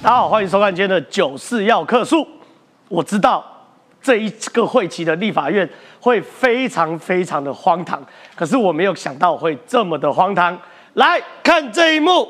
大家好，欢迎收看今天的九四要客数。我知道这一个会期的立法院会非常非常的荒唐，可是我没有想到会这么的荒唐。来看这一幕，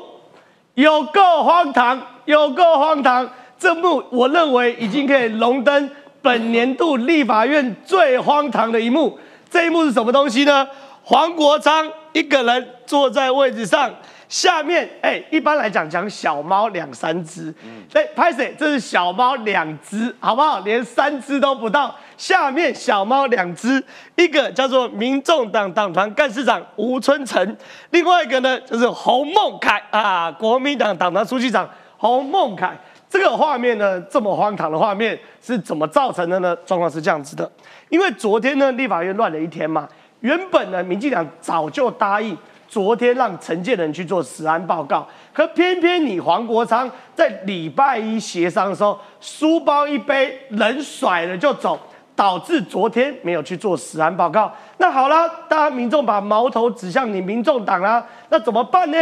有够荒唐，有够荒唐。这幕我认为已经可以荣登本年度立法院最荒唐的一幕。这一幕是什么东西呢？黄国昌一个人坐在位置上。下面哎，一般来讲讲小猫两三只，哎，拍谁？这是小猫两只，好不好？连三只都不到。下面小猫两只，一个叫做民众党党团干事长吴春成，另外一个呢就是洪孟凯啊，国民党党团书记长洪孟凯。这个画面呢，这么荒唐的画面是怎么造成的呢？状况是这样子的，因为昨天呢，立法院乱了一天嘛，原本呢，民进党早就答应。昨天让陈建仁去做实案报告，可偏偏你黄国昌在礼拜一协商的时候，书包一背，人甩了就走，导致昨天没有去做实案报告。那好了，大家民众把矛头指向你民众党啦，那怎么办呢？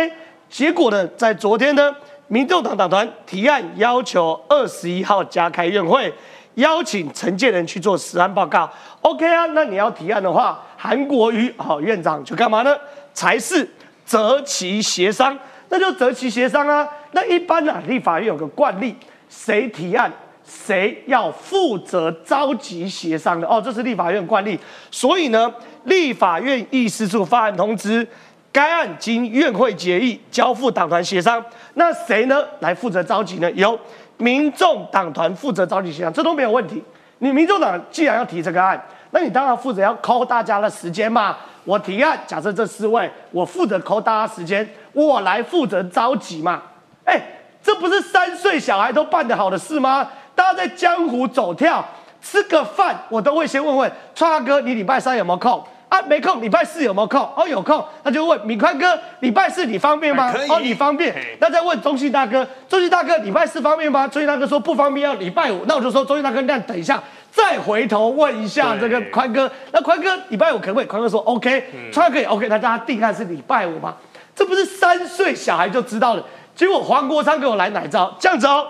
结果呢，在昨天呢，民众党党团提案要求二十一号加开院会，邀请陈建仁去做实案报告。OK 啊，那你要提案的话，韩国瑜好院长去干嘛呢？才是择期协商，那就择期协商啊。那一般呢，立法院有个惯例，谁提案，谁要负责召集协商的哦，这是立法院惯例。所以呢，立法院议事处发案通知，该案经院会决议交付党团协商。那谁呢来负责召集呢？由民众党团负责召集协商，这都没有问题。你民众党既然要提这个案，那你当然负责要扣大家的时间嘛。我提案，假设这四位，我负责扣大家时间，我来负责召集嘛。哎，这不是三岁小孩都办得好的事吗？大家在江湖走跳，吃个饭，我都会先问问川哥，你礼拜三有没有空？啊，没空。礼拜四有没有空？哦，有空，那就问敏宽哥，礼拜四你方便吗？哦，你方便。那再问中信大哥，中信大哥礼拜四方便吗？中信大哥说不方便，要礼拜五。那我就说中信大哥，那等一下。再回头问一下这个宽哥，那宽哥礼拜五可不可以？宽哥说 OK，川可以 OK，那大家定案是礼拜五吗？这不是三岁小孩就知道了。结果黄国昌给我来哪招？这样子哦，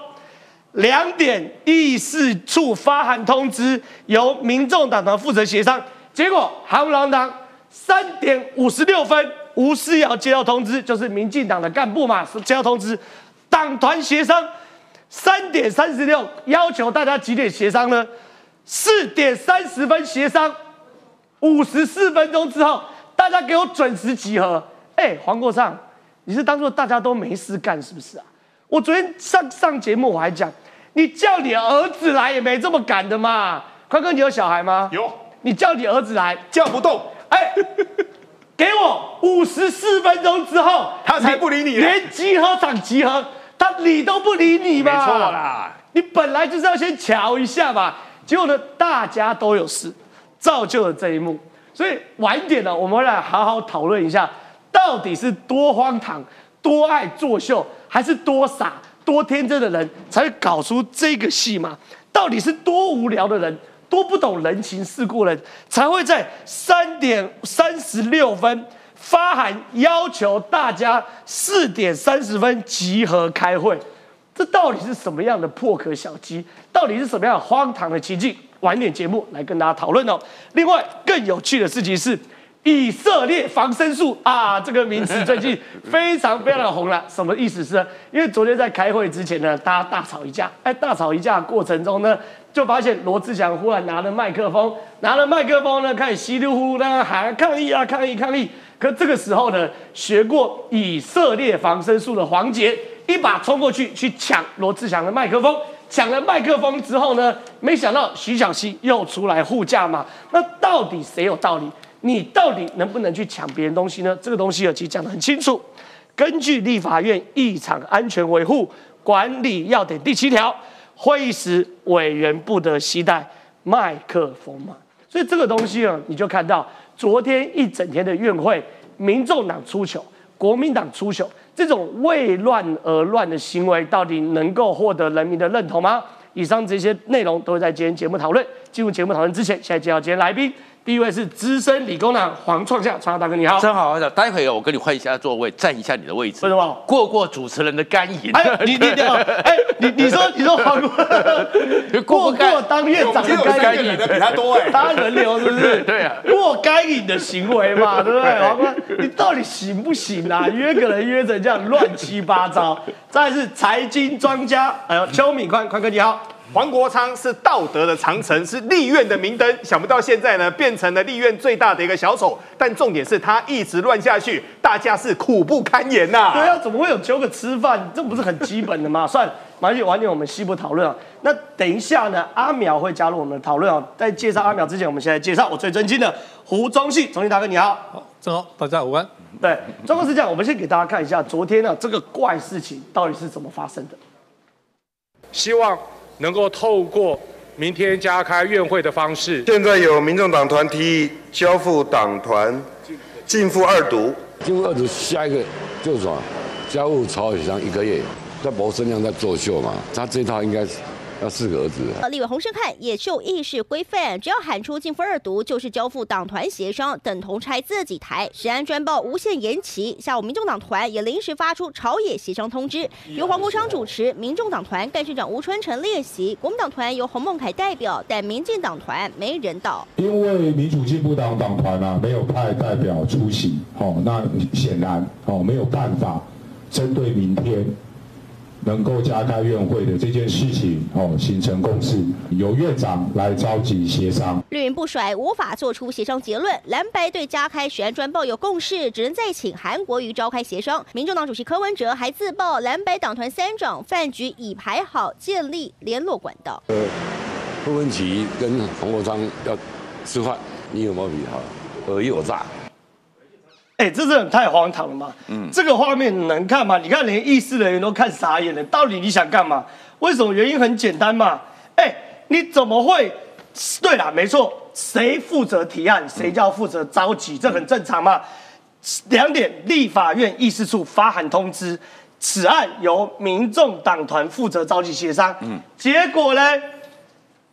两点议事处发函通知，由民众党团负责协商。结果韩郎党三点五十六分，吴思瑶接到通知，就是民进党的干部嘛，接到通知，党团协商三点三十六，要求大家几点协商呢？四点三十分协商，五十四分钟之后，大家给我准时集合。哎，黄国昌，你是当做大家都没事干是不是啊？我昨天上上节目我还讲，你叫你儿子来也没这么赶的嘛。宽哥，你有小孩吗？有。你叫你儿子来，叫不动。哎，给我五十四分钟之后，他才不理你。连集合场集合，他理都不理你嘛。没错啦，你本来就是要先瞧一下嘛。结果呢，大家都有事，造就了这一幕。所以晚一点呢，我们来好好讨论一下，到底是多荒唐、多爱作秀，还是多傻、多天真的人才会搞出这个戏码？到底是多无聊的人、都不懂人情世故的人，才会在三点三十六分发函要求大家四点三十分集合开会？这到底是什么样的破壳小鸡？到底是什么样荒唐的奇迹？晚点节目来跟大家讨论哦。另外，更有趣的事情是，以色列防身术啊，这个名词最近 非常非常的红了。什么意思是？因为昨天在开会之前呢，大家大吵一架。哎，大吵一架过程中呢，就发现罗志祥忽然拿了麦克风，拿了麦克风呢，开始稀里呼啦喊抗议啊，抗议抗议。可这个时候呢，学过以色列防身术的黄杰。一把冲过去去抢罗志祥的麦克风，抢了麦克风之后呢，没想到徐小溪又出来护驾嘛。那到底谁有道理？你到底能不能去抢别人东西呢？这个东西其实讲得很清楚。根据立法院议场安全维护管理要点第七条，会议时委员不得携带麦克风嘛。所以这个东西呢，你就看到昨天一整天的院会，民众党出糗，国民党出糗。这种为乱而乱的行为，到底能够获得人民的认同吗？以上这些内容都会在今天节目讨论。进入节目讨论之前，现在介绍今天来宾。第一位是资深理工男黄创夏，创夏大哥你好。真好，待会我跟你换一下座位，占一下你的位置。为什么？过过主持人的干瘾。哎，你你哎，你你说你说黄 过过过当院长的干瘾的比他多哎，他轮流是不是？对啊，过干瘾的行为嘛，对不对？黄哥，你到底行不行啊？约个人约成这样乱七八糟。再是财经专家，哎呦，邱敏宽宽哥你好。黄国昌是道德的长城，是立院的明灯，想不到现在呢变成了立院最大的一个小丑。但重点是他一直乱下去，大家是苦不堪言呐。对啊，怎么会有九个吃饭？这不是很基本的吗？算，完全完全我们西部讨论啊。那等一下呢，阿苗会加入我们的讨论啊。在介绍阿苗之前，我们先来介绍我最尊敬的胡宗信，宗信大哥你好。好，正好，大家午安。对，状况是这样，我们先给大家看一下昨天呢这个怪事情到底是怎么发生的。希望。能够透过明天加开院会的方式，现在有民众党团提议交付党团进付二读，进付二读，下一个就是什么？交付曹伟翔一个月，在博生量在作秀嘛，他这套应该是。要四个儿子。立委洪胜汉也就议事规范，只要喊出进负二读，就是交付党团协商，等同拆自己台。时安专报无限延期，下午民众党团也临时发出朝野协商通知，由黄国昌主持，民众党团干事长吴春成列席，国民党团由洪孟凯代表，但民进党团没人到。因为民主进步党党团啊没有派代表出席，哦，那显然哦没有办法针对明天。能够加开院会的这件事情哦，形成共识，由院长来召集协商。绿营不甩，无法做出协商结论。蓝白对加开选案专报有共识，只能再请韩国瑜召开协商。民众党主席柯文哲还自曝蓝白党团三长饭局已排好，建立联络管道。呃，柯文哲跟黄国昌要吃饭，你有没有比他尔虞我诈？哎，这是太荒唐了嘛！嗯，这个画面能看吗？你看，连议事人员都看傻眼了。到底你想干嘛？为什么？原因很简单嘛！哎，你怎么会？对啦，没错，谁负责提案，谁就要负责召集，这很正常嘛。两点，立法院议事处发函通知，此案由民众党团负责召集协商。嗯，结果呢？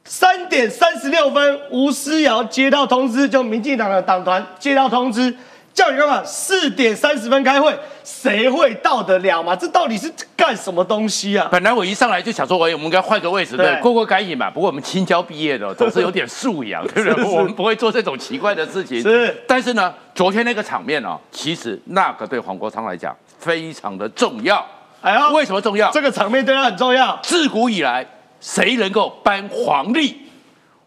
三点三十六分，吴思瑶接到通知，就民进党的党团接到通知。叫你干嘛？四点三十分开会，谁会到得了嘛？这到底是干什么东西啊？本来我一上来就想说，我我们应该换个位置，对，过过干瘾嘛。不过我们青椒毕业的，总是有点素养，对不对？我们不会做这种奇怪的事情。是，但是呢，昨天那个场面哦，其实那个对黄国昌来讲非常的重要。哎呀，为什么重要？这个场面对他很重要。自古以来，谁能够颁皇历？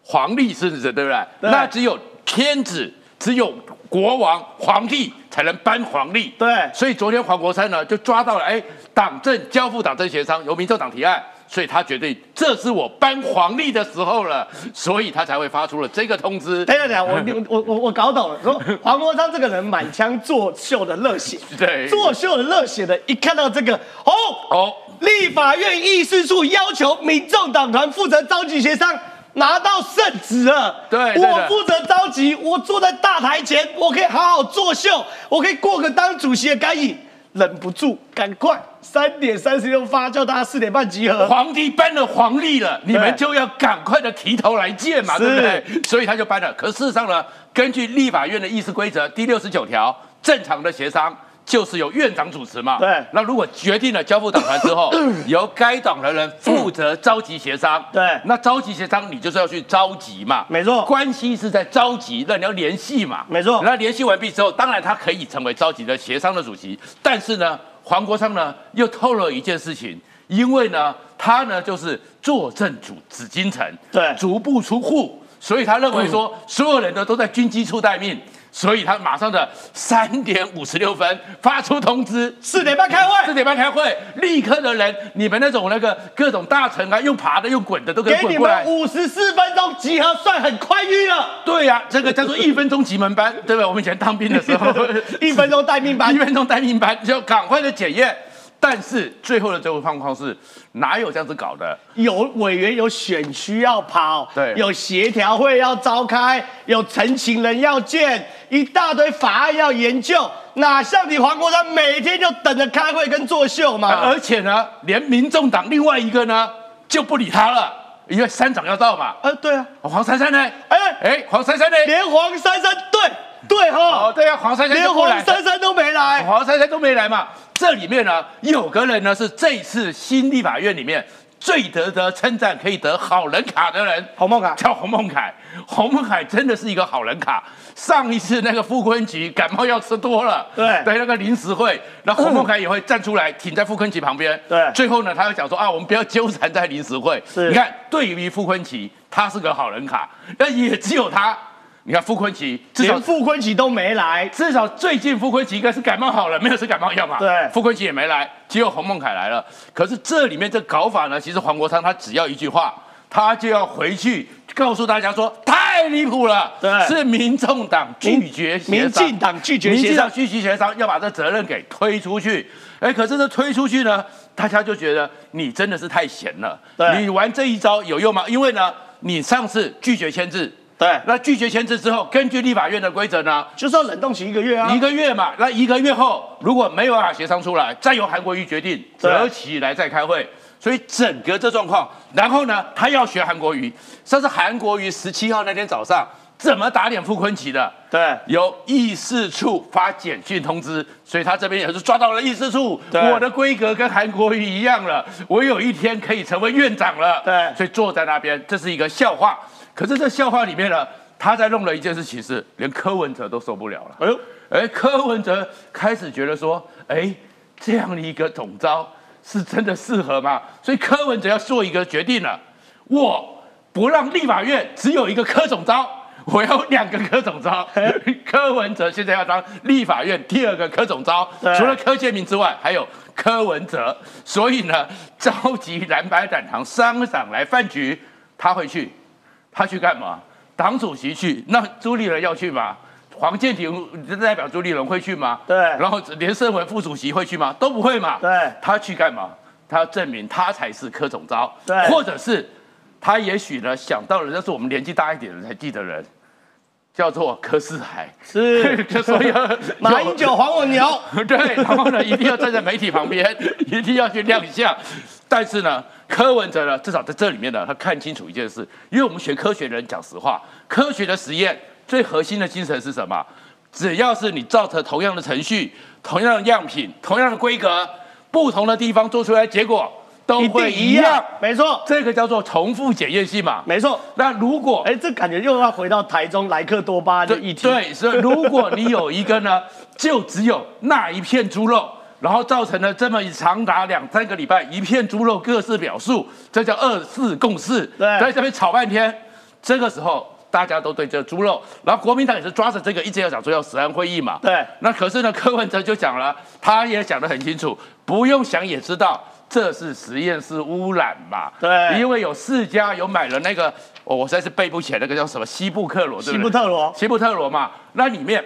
皇历是不是对不对？那只有天子，只有。国王、皇帝才能颁皇历，对，所以昨天黄国昌呢就抓到了，哎，党政交付党政协商，由民政党提案，所以他决定这是我颁皇历的时候了，所以他才会发出了这个通知。等等等，我 我我我搞懂了，说黄国昌这个人满腔作秀的热血，对，作秀的热血的，一看到这个，哦哦，立法院议事处要求民众党团负责召集协商。拿到圣旨了，对，我负责召集，我坐在大台前，我可以好好作秀，我可以过个当主席的干瘾，忍不住，赶快三点三十六发，叫大家四点半集合。皇帝颁了皇历了，你们就要赶快的提头来见嘛，对不对？所以他就颁了。可事实上呢，根据立法院的议事规则第六十九条，正常的协商。就是由院长主持嘛。对。那如果决定了交付党团之后，由该党的人负责召集协商。对。那召集协商，你就是要去召集嘛。没错。关系是在召集，那你要联系嘛。没错。那联系完毕之后，当然他可以成为召集的协商的主席。但是呢，黄国昌呢又透露一件事情，因为呢他呢就是坐镇主紫禁城，对，足不出户，所以他认为说所有人呢都在军机处待命。所以他马上的三点五十六分发出通知，四点半开会，四点半开会，立刻的人，你们那种那个各种大臣啊，用爬的用滚的都可以滚过来。五十四分钟集合算很宽裕了。对呀，这个叫做一分钟集门班，对不对？我们以前当兵的时候，一分钟待命班，一分钟待命班就赶快的检验。但是最后的最后状况是，哪有这样子搞的？有委员有选区要跑，对，有协调会要召开，有陈情人要见，一大堆法案要研究，哪像你黄国昌每天就等着开会跟作秀嘛？而且呢，连民众党另外一个呢就不理他了，因为三长要到嘛。呃，对啊，黄珊珊呢？哎。哎，黄珊珊呢？连黄珊珊对对哈，哦，对啊，黄珊珊连黄珊珊都没来。黄珊珊都没来嘛。这里面呢，有个人呢是这一次新立法院里面最得得称赞可以得好人卡的人，洪孟凯叫洪孟凯。洪孟凯真的是一个好人卡。上一次那个傅昆萁感冒药吃多了，对对，那个临时会，那洪孟凯也会站出来挺在傅昆萁旁边。对最后呢，他又讲说啊，我们不要纠缠在临时会。是你看，对于傅昆萁，他是个好人卡，那也只有他。你看傅昆萁至少连傅昆萁都没来，至少最近傅昆萁应该是感冒好了，没有吃感冒药嘛？对傅昆萁也没来，只有洪孟凯来了。可是这里面这搞法呢，其实黄国昌他只要一句话，他就要回去告诉大家说太离谱了，对是民众党拒绝协民商，进党拒绝民进党拒绝协商，要把这责任给推出去。哎，可是这推出去呢，大家就觉得你真的是太闲了，对你玩这一招有用吗？因为呢，你上次拒绝签字。对，那拒绝签字之后，根据立法院的规则呢，就是要冷冻期一个月啊。一个月嘛，那一个月后如果没有办法协商出来，再由韩国瑜决定对择期来再开会。所以整个这状况，然后呢，他要学韩国瑜，上次韩国瑜十七号那天早上怎么打脸傅昆萁的？对，由议事处发简讯通知，所以他这边也是抓到了议事处，对我的规格跟韩国瑜一样了，我有一天可以成为院长了。对所以坐在那边，这是一个笑话。可是这笑话里面呢，他在弄了一件事情是，连柯文哲都受不了了。哎呦，哎，柯文哲开始觉得说，哎，这样的一个总招是真的适合吗？所以柯文哲要做一个决定了，我不让立法院只有一个柯总招，我要两个柯总招。柯文哲现在要当立法院第二个柯总招，除了柯建明之外，还有柯文哲。所以呢，召集蓝白党堂商长来饭局，他会去，他去干嘛？党主席去，那朱立伦要去吗？黄建庭代表朱立伦会去吗？对然后连胜文副主席会去吗？都不会嘛。对他去干嘛？他要证明他才是柯总召，对或者是他也许呢想到了，那是我们年纪大一点的人才记得人，叫做柯世海，是 就所以 马英九、黄文牛，对，然后呢，一定要站在媒体旁边，一定要去亮相。但是呢，柯文哲呢，至少在这里面呢，他看清楚一件事，因为我们学科学的人讲实话，科学的实验最核心的精神是什么？只要是你照着同样的程序、同样的样品、同样的规格，不同的地方做出来结果都一会定一样。，没错，这个叫做重复检验性嘛。没错。那如果哎，这感觉又要回到台中莱克多巴的议题。对，所以如果你有一个呢，就只有那一片猪肉，然后造成了这么长达两三个礼拜，一片猪肉各自表述，这叫二四共识。对在这边吵半天，这个时候大家都对这猪肉，然后国民党也是抓着这个一直要讲说要实案会议嘛。对那可是呢，柯文哲就讲了，他也讲得很清楚，不用想也知道。这是实验室污染嘛？对因为有四家有买了那个，哦我实在是背不起来那个叫什么西布克罗，对不对？西布特罗西布特罗嘛，那里面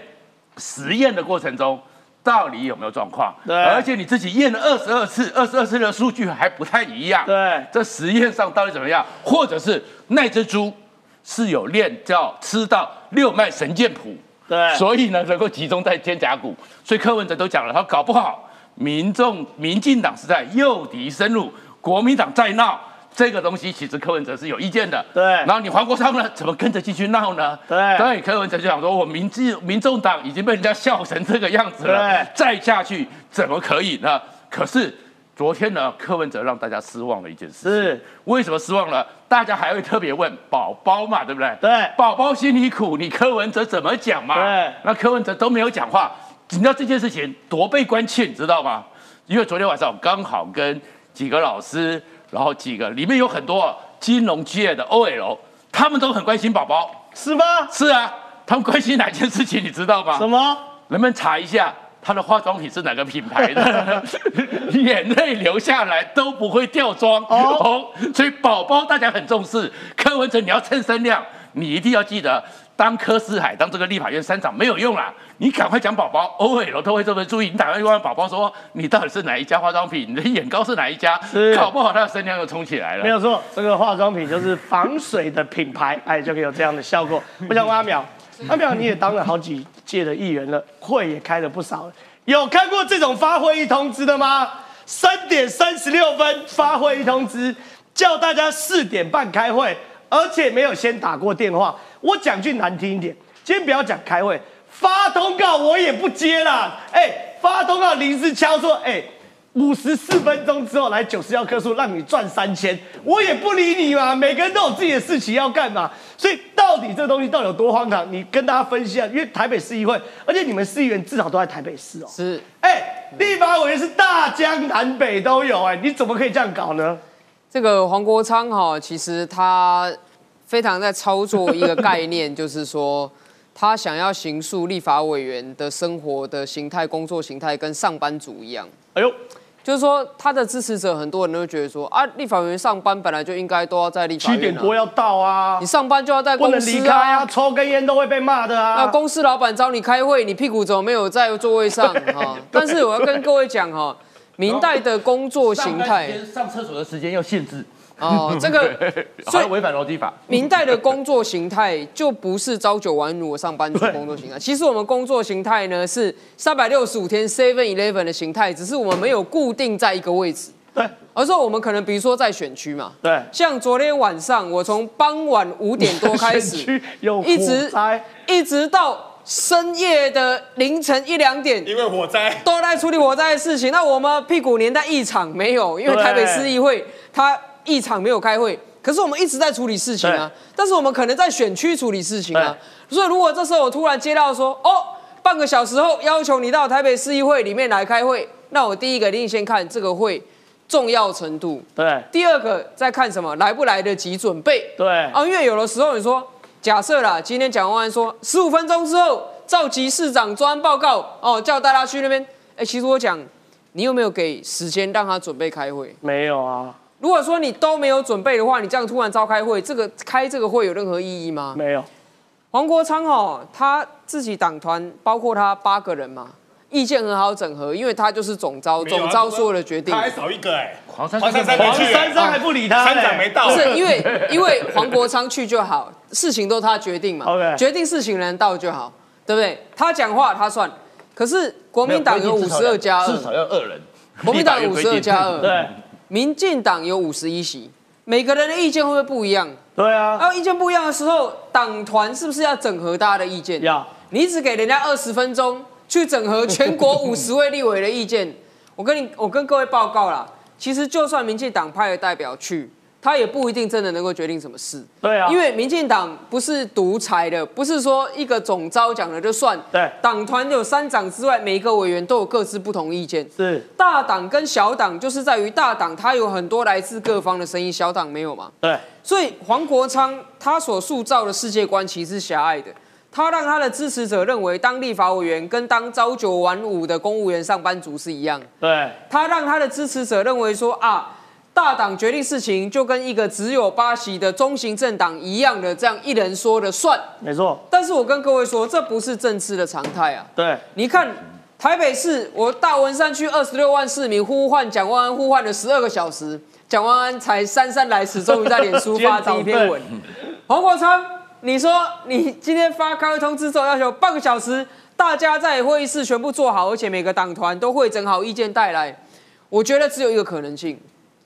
实验的过程中到底有没有状况？对而且你自己验了二十二次，二十二次的数据还不太一样。对这实验上到底怎么样？或者是那只猪是有练叫吃到六脉神剑谱，对所以呢能够集中在肩胛骨。所以柯文哲都讲了，他搞不好民众民进党是在诱敌深入，国民党在闹。这个东西其实柯文哲是有意见的，对然后你黄国昌呢，怎么跟着进去闹呢？对对，柯文哲就想说，我民进民众党已经被人家笑成这个样子了，再下去怎么可以呢？可是昨天呢，柯文哲让大家失望了一件事。是，为什么失望了？大家还会特别问宝宝嘛，对不对？对宝宝心里苦，你柯文哲怎么讲嘛？对那柯文哲都没有讲话，你知道这件事情多被关切，你知道吗？因为昨天晚上我刚好跟几个老师，然后几个里面有很多金融界的 OL，他们都很关心宝宝。是吗？是啊，他们关心哪件事情，你知道吗？什么？能不能查一下他的化妆品是哪个品牌的？眼泪流下来都不会掉妆哦哦，所以宝宝大家很重视。柯文哲你要蹭声量，你一定要记得。当柯世海当这个立法院三长没有用啦，你赶快讲宝宝，OL 都会这么注意。你打电话问宝宝说，你到底是哪一家化妆品？你的眼膏是哪一家是？搞不好他的声量又冲起来了。没有错，这个化妆品就是防水的品牌，哎，就可以有这样的效果。我想问阿淼，阿淼你也当了好几届的议员了，会也开了不少了，有看过这种发会议通知的吗？三点三十六分发会议通知，叫大家四点半开会，而且没有先打过电话。我讲句难听一点，今天不要讲开会，发通告我也不接啦。哎，发通告临时敲说，哎，五十四分钟之后来九十幺棵树，让你赚三千，我也不理你嘛。每个人都有自己的事情要干嘛，所以到底这东西到底有多荒唐？你跟大家分析啊。因为台北市议会，而且你们市议员至少都在台北市哦。是，哎，立法委员是大江南北都有，哎，你怎么可以这样搞呢？这个黄国昌哈，其实他非常在操作一个概念，就是说他想要形塑立法委员的生活的形态、工作形态跟上班族一样。哎呦，就是说他的支持者很多人都觉得说啊，立法委员上班本来就应该都要在立法七点多要到啊你，上班就要在不能离开啊，啊。抽根烟都会被骂的啊那啊。公司老板找你开会，你屁股怎么没有在座位上 哈？但是我要跟各位讲哈，明代的工作形态上厕所的时间要限制，哦，这个 所以违反劳基法。明代的工作形态就不是朝九晚五的上班族工作形态。其实我们工作形态呢是三百六十五天 Seven Eleven 的形态，只是我们没有固定在一个位置，对而是我们可能比如说在选区嘛，对，像昨天晚上我从傍晚五点多开选始区有一直火灾，一直到深夜的凌晨一两点。因为火灾，都在处理火灾的事情。那我们屁股年代一场没有，因为台北市议会它议场没有开会，可是我们一直在处理事情啊。但是我们可能在选区处理事情啊。所以如果这时候我突然接到说，哦，半个小时后要求你到台北市议会里面来开会，那我第一个一定先看这个会重要程度，对第二个再看什么来不来得及准备。对啊，因为有的时候你说，假设啦，今天蒋万安说十五分钟之后召集市长专案报告，哦，叫大家去那边。哎，其实我讲，你有没有给时间让他准备开会？没有啊，如果说你都没有准备的话，你这样突然召开会，这个开这个会有任何意义吗？没有，黄国昌哦，他自己党团包括他八个人嘛，意见很好整合，因为他就是总招，总招所有的决定他。还少一个哎，黄珊黄珊珊黄没去，珊珊还不理他嘞，参长没到，不是因为因为黄国昌去就好，事情都他决定嘛 OK 决定事情人到就好，对不对？他讲话他算。可是国民党有五十二加二至少二，要二人。国民党有五十二加二，对民进党有五十一席，每个人的意见会不会不一样？对啊，然后意见不一样的时候，党团是不是要整合大家的意见？要你只给人家二十分钟去整合全国五十位立委的意见，我跟你，我跟各位报告啦，其实就算民进党派的代表去，他也不一定真的能够决定什么事。对啊，因为民进党不是独裁的，不是说一个总招讲了就算。对党团有三长之外，每一个委员都有各自不同意见。是大党跟小党就是在于大党它有很多来自各方的声音，小党没有嘛。对所以黄国昌他所塑造的世界观其实是狭隘的，他让他的支持者认为当立法委员跟当朝九晚五的公务员上班族是一样，对他让他的支持者认为说啊。大党决定事情就跟一个只有八席的中型政党一样的，这样一人说了算。没错，但是我跟各位说，这不是政治的常态啊。对你看台北市，我大文山区二十六万市民呼唤蒋万安，呼唤了十二个小时，蒋万安才姗姗来迟，终于在脸书 发第一篇文。黄国昌，你说你今天发开会通知之后，要求半个小时，大家在会议室全部坐好，而且每个党团都会整好意见带来。我觉得只有一个可能性，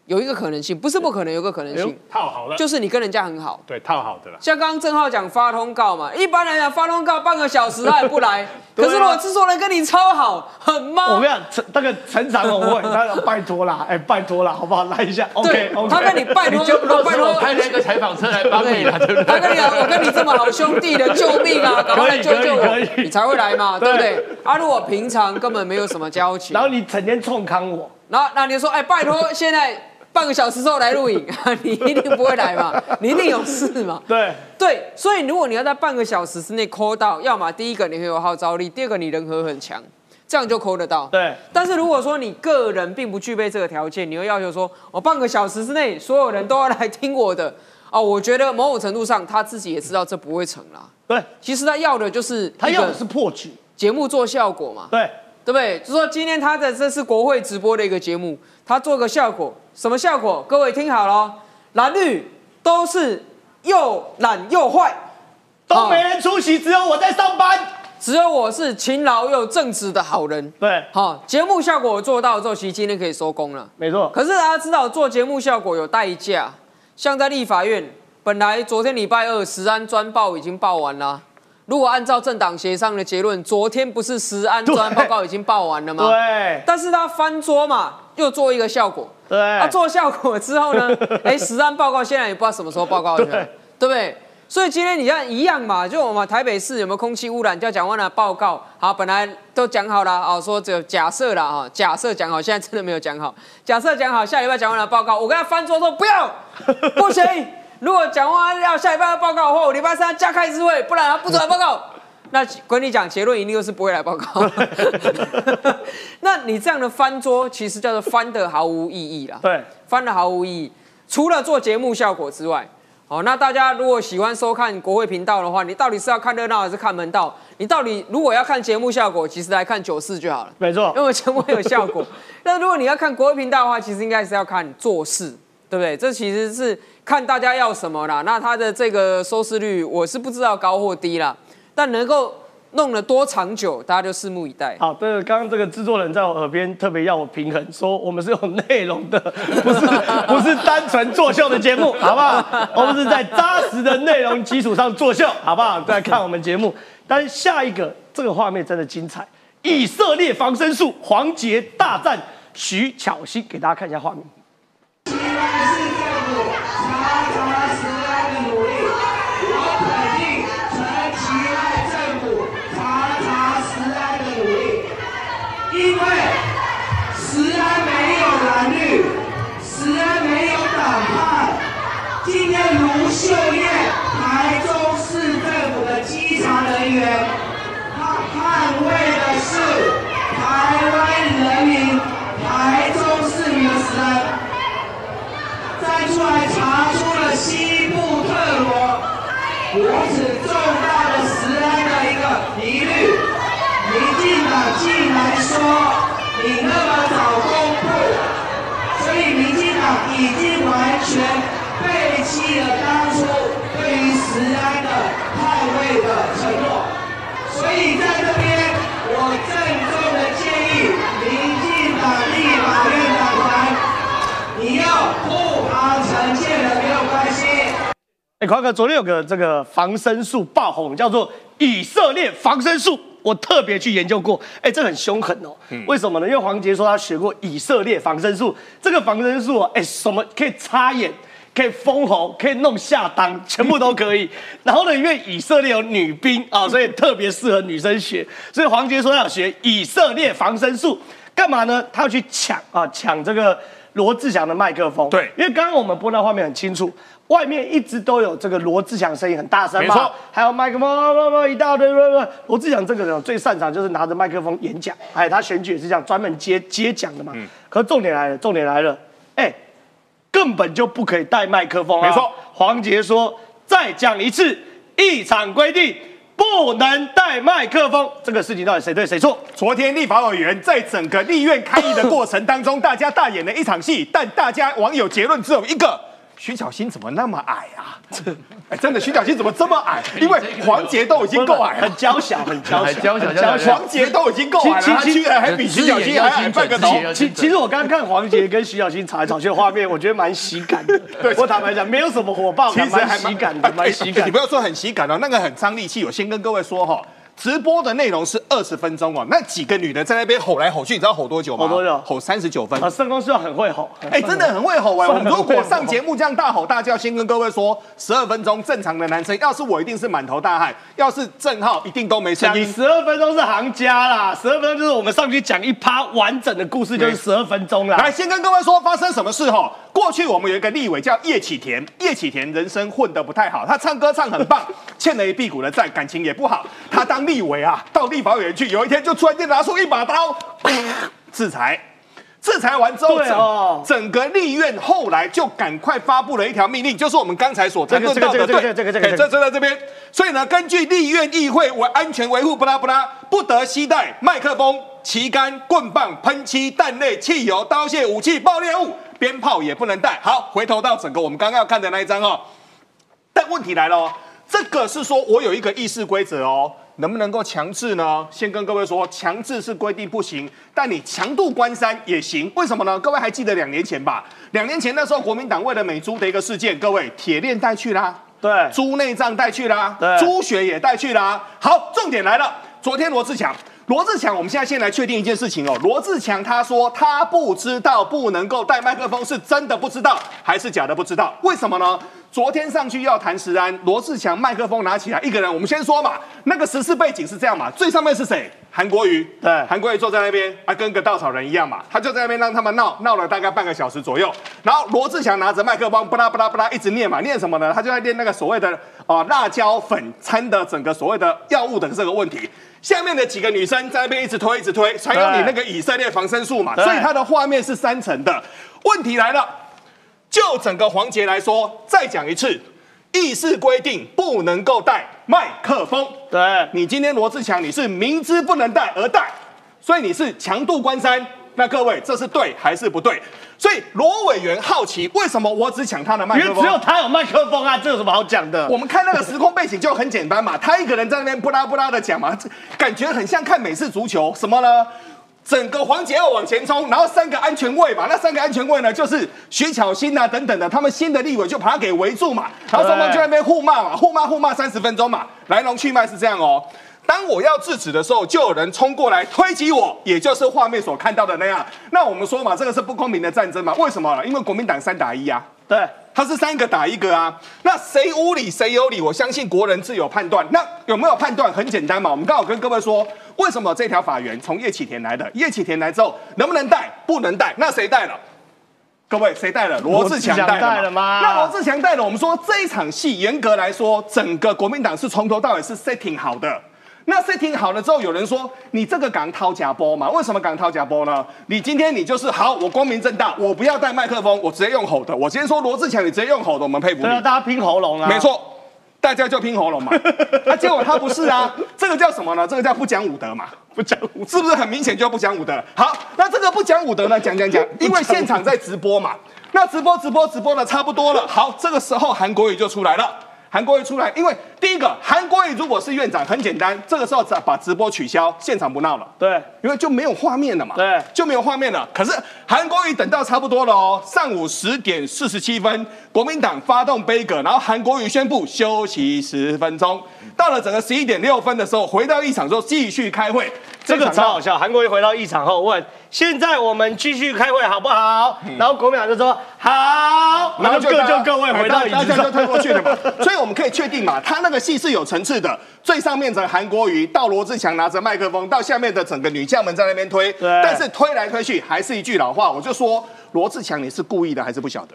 有一个可能性，不是不可能，有个可能性，套好了，就是你跟人家很好。对套好的了。像刚刚郑浩讲发通告嘛，一般来讲发通告半个小时他也不来，可是如果制作人跟你超好，很慢我吗跟你？讲，陈那个陈长宏会，他说拜托啦，哎，拜托啦，好不好？来一下，OK 他跟你拜托，拜托我，派了一个采访车来帮你了，对不对？他跟你讲，我跟你这么好兄弟的，救命啊，赶快来救救我你才会来嘛，对对不对？啊，如果平常根本没有什么交情然，后你整天冲康我，然后那你就说，哎，拜托，现在半个小时之后来录影，你一定不会来嘛，你一定有事嘛。对对，所以如果你要在半个小时之内抠到，要么第一个你很有号召力，第二个你人和很强，这样就抠得到。对但是如果说你个人并不具备这个条件，你会要求说，我半个小时之内所有人都要来听我的，哦，我觉得某种程度上他自己也知道这不会成啦。对，其实他要的就是他要的是破局，节目做效果嘛，对对不对？就说今天他的这是国会直播的一个节目，他做个效果，什么效果？各位听好了哦，蓝绿都是又懒又坏，都没人出席，只有我在上班。只有我是勤劳又正直的好人。对，好，节目效果我做到之后，其实今天可以收工了。没错，可是大家知道做节目效果有代价，像在立法院，本来昨天礼拜二石安专报已经报完了，如果按照政党协商的结论，昨天不是石安专案报告已经报完了吗？对但是他翻桌嘛，又做一个效果。对，啊，做效果之后呢，哎，实案报告现在也不知道什么时候报告去，对不对？所以今天你看一样嘛，就我们台北市有没有空气污染，叫蒋万的报告，好，本来都讲好了啊，说只有假设了啊，假设讲好，现在真的没有讲好，假设讲好，下礼拜蒋万的报告，我跟他翻桌说不要，不行，如果蒋万要下礼拜要报告的话，我礼拜三加开一次会，不然他不准来报告。那跟你讲，结论一定又是不会来报告。那你这样的翻桌，其实叫做翻的毫无意义啦。对，翻的毫无意义。除了做节目效果之外，好，那大家如果喜欢收看国会频道的话，你到底是要看热闹还是看门道？你到底如果要看节目效果，其实来看九四就好了。没错，因为节目有效果。那如果你要看国会频道的话，其实应该是要看做事，对不对？这其实是看大家要什么啦。那它的这个收视率，我是不知道高或低啦。但能够弄了多长久，大家就拭目以待。好，对，刚刚这个制作人在我耳边特别要我平衡，说我们是有内容的，不是不是单纯作秀的节目，好不好？我们是在扎实的内容基础上作秀，好不好？再看我们节目。但是下一个这个画面真的精彩，以色列防身术，黄杰大战徐巧芯，给大家看一下画面。查人员，他捍卫的是台湾人民、台中市民的石安，站出来查出了西部特罗如此重大的石安的一个疑虑。民进党竟然说你那么早公布，所以民进党已经完全背弃了当初对于石安的捍卫的承诺。所以在这边，我郑重的建议民进党立法院党团，你要护航陈建仁没有关系。哎，宽哥，昨天有个这个防身术爆红，叫做以色列防身术。我特别去研究过，哎，这很凶狠哦。为什么呢？因为黄杰说他学过以色列防身术，这个防身术，哎，什么可以插眼，可以封喉，可以弄下裆，全部都可以。然后呢，因为以色列有女兵啊，所以特别适合女生学。所以黄杰说要学以色列防身术，干嘛呢？他要去抢啊，抢这个罗志祥的麦克风。对，因为刚刚我们播到画面很清楚。外面一直都有这个罗志祥声音很大声嘛，还有麦克风，一大堆。罗志祥这个人最擅长就是拿着麦克风演讲，哎，他选举也是这样，专门接接讲的嘛。嗯。可重点来了，重点来了，哎，根本就不可以带麦克风啊。没错。黄杰说，再讲一次，一场规定不能带麦克风，这个事情到底谁对谁错？昨天立法委员在整个立院开议的过程当中，大家大演了一场戏，但大家网友结论只有一个。徐小新怎么那么矮啊？哎，真的，徐小新怎么这么矮？因为黄杰都已经够矮了，很娇小，很娇小，娇小。黄杰都已经够矮了，他居然还比徐小新还矮半个头。其其实我刚刚看黄杰跟徐小新吵来吵去的画面，我觉得蛮喜感的。对，我坦白讲，没有什么火爆，其实还喜感的，蛮喜感。你不要说很喜感哦，那个很伤力气。我先跟各位说哈。直播的内容是二十分钟哦，那几个女的在那边吼来吼去，你知道吼多久吗？吼多久？吼三十九分。啊，盛公司很会吼，哎，真的很会吼哎。我们如果上节目这样大吼大叫，先跟各位说，十二分钟正常的男生，要是我一定是满头大汗，要是郑浩一定都没声音。你十二分钟是行家啦，十二分钟就是我们上去讲一趴完整的故事，就是十二分钟啦。来，先跟各位说发生什么事哈。过去我们有一个立委叫叶启田，叶启田人生混得不太好，他唱歌唱很棒，欠了一屁股的债，感情也不好。他当立委啊，到立法委员去，有一天就突然间拿出一把刀，制裁。制裁完之后，整整个立院后来就赶快发布了一条命令，就是我们刚才所谈论到的，对，这个这个这这在这边。所以呢，根据立院议会为安全维护，不拉不拉，不得携带麦克风、旗杆、棍棒、喷漆、弹类、汽油、刀械、武器、爆裂物。鞭炮也不能带。好，回头到整个我们刚刚要看的那一张哦。但问题来了哦，这个是说我有一个议事规则哦，能不能够强制呢？先跟各位说，强制是规定不行，但你强度关山也行。为什么呢？各位还记得两年前吧？两年前那时候国民党为了美猪的一个事件，各位铁链带去啦，对，猪内脏带去啦，对猪血也带去啦。好，重点来了，昨天罗志强。罗志强，我们现在先来确定一件事情哦。罗志强他说他不知道不能够带麦克风，是真的不知道还是假的不知道？为什么呢？昨天上去要谈石安，罗志强麦克风拿起来，一个人，我们先说嘛，那个时事背景是这样嘛，最上面是谁？韩国瑜，对韩国瑜坐在那边，啊，跟个稻草人一样嘛，他就在那边让他们闹，闹了大概半个小时左右，然后罗志祥拿着麦克风，不拉不拉不拉一直念嘛，念什么呢？他就在念那个所谓的啊辣椒粉掺的整个所谓的药物的这个问题。下面的几个女生在那边一直推，一直推，还有你那个以色列防身术嘛，所以它的画面是三层的。问题来了，就整个环节来说，再讲一次，议事规定不能够带麦克风。对，你今天罗志强，你是明知不能带而带，所以你是强度关山。那各位，这是对还是不对？所以罗委员好奇，为什么我只抢他的麦克风？因为只有他有麦克风啊，这有什么好讲的？我们看那个时空背景就很简单嘛，他一个人在那边不拉不拉的讲嘛，这感觉很像看美式足球，什么呢？整个黄杰要往前冲，然后三个安全位嘛，那三个安全位呢，就是徐巧芯啊等等的，他们新的立委就把他给围住嘛，然后双方就在那边互骂嘛，互骂互骂三十分钟嘛，来龙去脉是这样哦。当我要制止的时候，就有人冲过来推挤我，也就是画面所看到的那样。那我们说嘛，这个是不公平的战争嘛？为什么呢？因为国民党三打一啊。对，他是三个打一个啊，那谁无理谁有理？我相信国人自有判断。那有没有判断？很简单嘛，我们刚好跟各位说，为什么这条法源从叶启田来的？叶启田来之后，能不能带？不能带，那谁带了？各位谁带了？罗志强带了嘛带了吗那罗志强带了，我们说这一场戏，严格来说，整个国民党是从头到尾是 setting 好的。那 setting 好了之后，有人说你这个敢掏假波嘛？为什么敢掏假波呢？你今天你就是好，我光明正大，我不要带麦克风，我直接用吼的。我今天说罗志强，你直接用吼的，我们佩服对啊，你。大家拼喉咙啊，没，错，大家就拼喉咙嘛。啊，结果他不是啊，这个叫什么呢？这个叫不讲武德嘛。不讲武，是不是很明显就不讲武德？好，那这个不讲武德呢？讲讲讲，因为现场在直播嘛。那直播直播直播的差不多了，好，这个时候韩国瑜就出来了。韩国瑜出来，因为第一个，韩国瑜如果是院长，很简单，这个时候把直播取消，现场不闹了。对，因为就没有画面了嘛，对就没有画面了。可是韩国瑜等到差不多了哦，上午十点四十七分，国民党发动杯葛，然后韩国瑜宣布休息十分钟。到了整个十一点六分的时候，回到议场之后继续开会。这个超好笑。韩国瑜回到议场后问：“现在我们继续开会好不好？”然后国民党就说：“好。”然后各就各位回到椅子上大家就。退过去了嘛。所以我们可以确定嘛，他那个戏是有层次的。最上面的韩国瑜到罗志强拿着麦克风，到下面的整个女将们在那边推，但是推来推去还是一句老话，我就说罗志强你是故意的还是不晓得？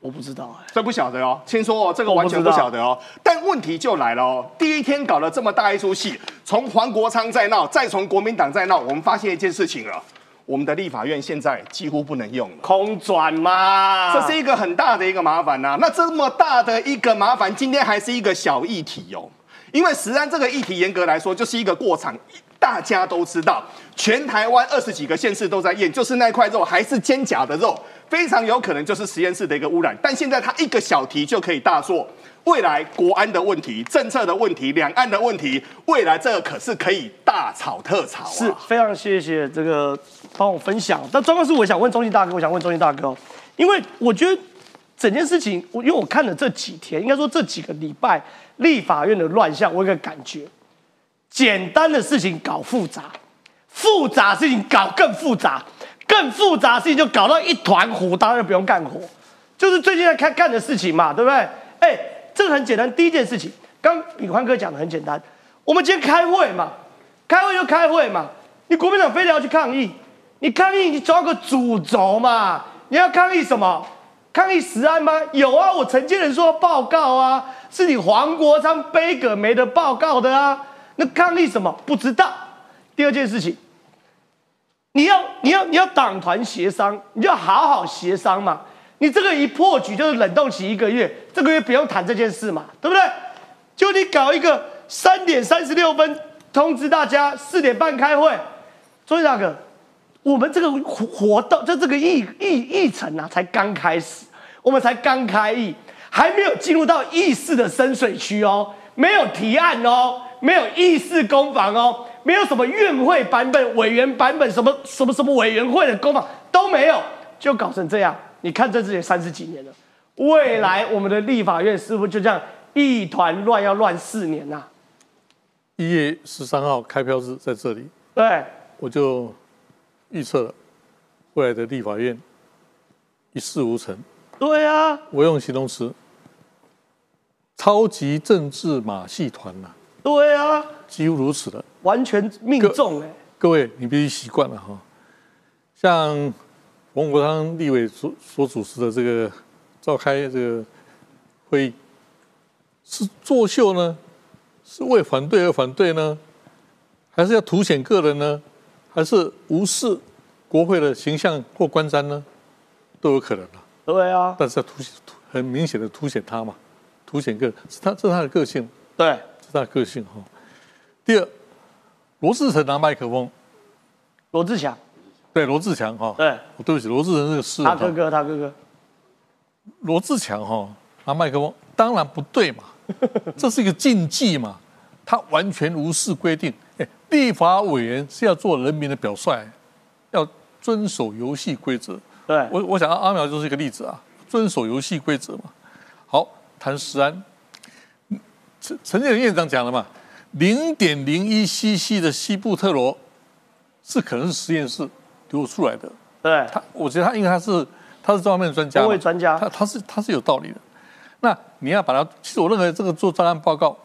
我不知道哎，这不晓得哦，听说哦，这个完全不晓得哦。但问题就来了哦，第一天搞了这么大一出戏，从黄国昌在闹，再从国民党在闹，我们发现一件事情了，我们的立法院现在几乎不能用了。空转嘛，这是一个很大的一个麻烦呐、那这么大的一个麻烦，今天还是一个小议题哦。因为实安这个议题，严格来说就是一个过场，大家都知道，全台湾二十几个县市都在验，就是那块肉还是肩胛的肉，非常有可能就是实验室的一个污染。但现在它一个小题就可以大做，未来国安的问题、政策的问题、两岸的问题，未来这个可是可以大炒特炒啊！是非常谢谢这个帮我分享。但状况是，我想问中信大哥，我想问中信大哥，因为我觉得整件事情，我因为我看了这几天，应该说这几个礼拜立法院的乱象，我有个感觉，简单的事情搞复杂，复杂事情搞更复杂，更复杂事情就搞到一团糊，当然不用干活，就是最近在看干的事情嘛，对不对？哎，这个很简单，第一件事情，刚李宽哥讲的很简单，我们今天开会嘛，开会就开会嘛，你国民党非得要去抗议，你抗议你抓个主轴嘛，你要抗议什么？抗议实案吗？有啊，我承接人说报告啊，是你黄国昌背葛没得报告的啊，那抗议什么？不知道。第二件事情，你要你要你要党团协商，你就要好好协商嘛。你这个一破局就是冷冻期一个月，这个月不用谈这件事嘛，对不对？就你搞一个三点三十六分通知大家四点半开会，所以大哥，我们这个活活动就这个议议议程啊，才刚开始，我们才刚开议，还没有进入到议事的深水区哦，没有提案哦，没有议事攻防哦，没有什么院会版本、委员版本、什么什么什么委员会的攻防都没有，就搞成这样。你看这次也三十几年了，未来我们的立法院是不是就这样一团乱，要乱四年呐、一月十三号开票日在这里，对，我就预测了未来的立法院一事无成。对啊，我用形容词：超级政治马戏团呐、对啊，几乎如此的。完全命中哎、各位，你必须习惯了哈。像王国昌立委所所主持的这个召开这个会议，是作秀呢？是为反对而反对呢？还是要凸显个人呢？还是无视国会的形象或观瞻呢？都有可能的。对啊，但是要凸显很明显的凸显他嘛，凸显个人是他这是他的个性，对，是他的个性哈。第二，罗志成拿麦克风，罗志祥，对罗志强哈，对，哦对不起，罗志成这个是他哥哥，他哥哥，罗志强哈拿麦克风，当然不对嘛，这是一个禁忌嘛，他完全无视规定。哎，立法委员是要做人民的表率，要遵守游戏规则。对，我我想阿阿苗就是一个例子啊，遵守游戏规则嘛。好，谈食安，陈陈建仁院长讲了嘛，零点零一 CC 的西布特罗是可能是实验室流出来的。对，他我觉得他因为他是他是这方面的专家专家他他是他是有道理的。那你要把它，其实我认为这个做专案报告，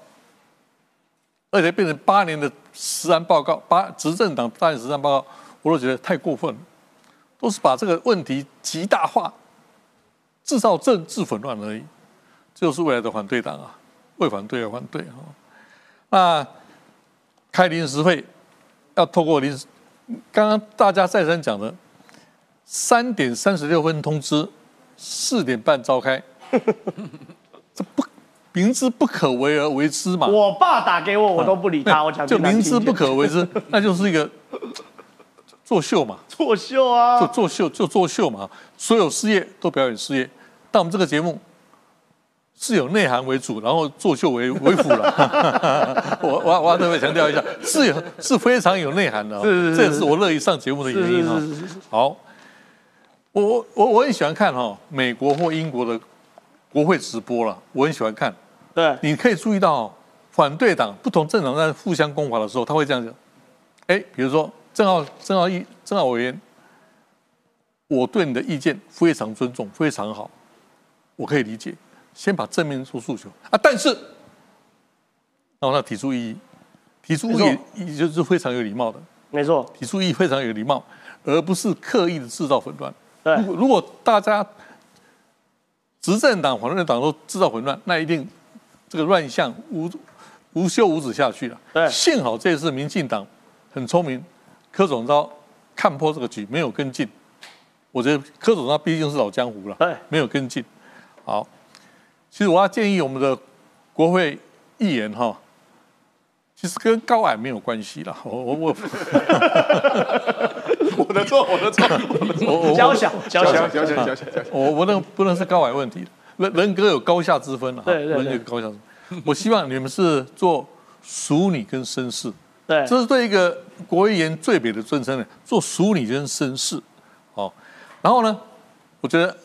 而且变成八年的实案报告，八执政党八年实案报告，我都觉得太过分了，都是把这个问题极大化，制造政治混乱而已。这就是未来的反对党啊，为反对而反对哈、那开临时会要透过临时，刚刚大家再三讲的，三点三十六分通知，四点半召开，这不明知不可为而为之嘛？我爸打给我，我都不理他，我讲就明知不可为之，那就是一个 作秀嘛，作秀啊，就作秀就作秀嘛，所有事业都表演事业，但我们这个节目是有内涵为主，然后作秀为为辅了。我我我要特别强调一下，是有是非常有内涵的、哦，是是是这也是我乐意上节目的原因哈、是是是是好，我我我我很喜欢看哈、哦、美国或英国的国会直播了，我很喜欢看。对，你可以注意到、哦，反对党不同政党在互相攻伐的时候，他会这样讲。哎，比如说郑浩郑浩一郑浩委员，我对你的意见非常尊重，非常好，我可以理解。先把正面做诉求啊，但是，然后他提出异议，提出异议就是非常有礼貌的，没错，提出异议非常有礼貌，而不是刻意的制造混乱。对如果如果大家执政党、反对党都制造混乱，那一定这个乱象无无休无止下去了。对幸好这次民进党很聪明，柯总召看破这个局，没有跟进。我觉得柯总召毕竟是老江湖了，对，没有跟进。好，其实我要建议我们的国会议员哈，其实跟高矮没有关系啦。我我我 我的错，我的错，我我娇小娇小娇小娇小小小，我我那不能是高矮问题，人人格有高下之分啊，对对对人格有高下之分。我希望你们是做淑女跟绅士，对，这是对一个国会议员最美的尊称了，做淑女跟绅士，哦。然后呢，我觉得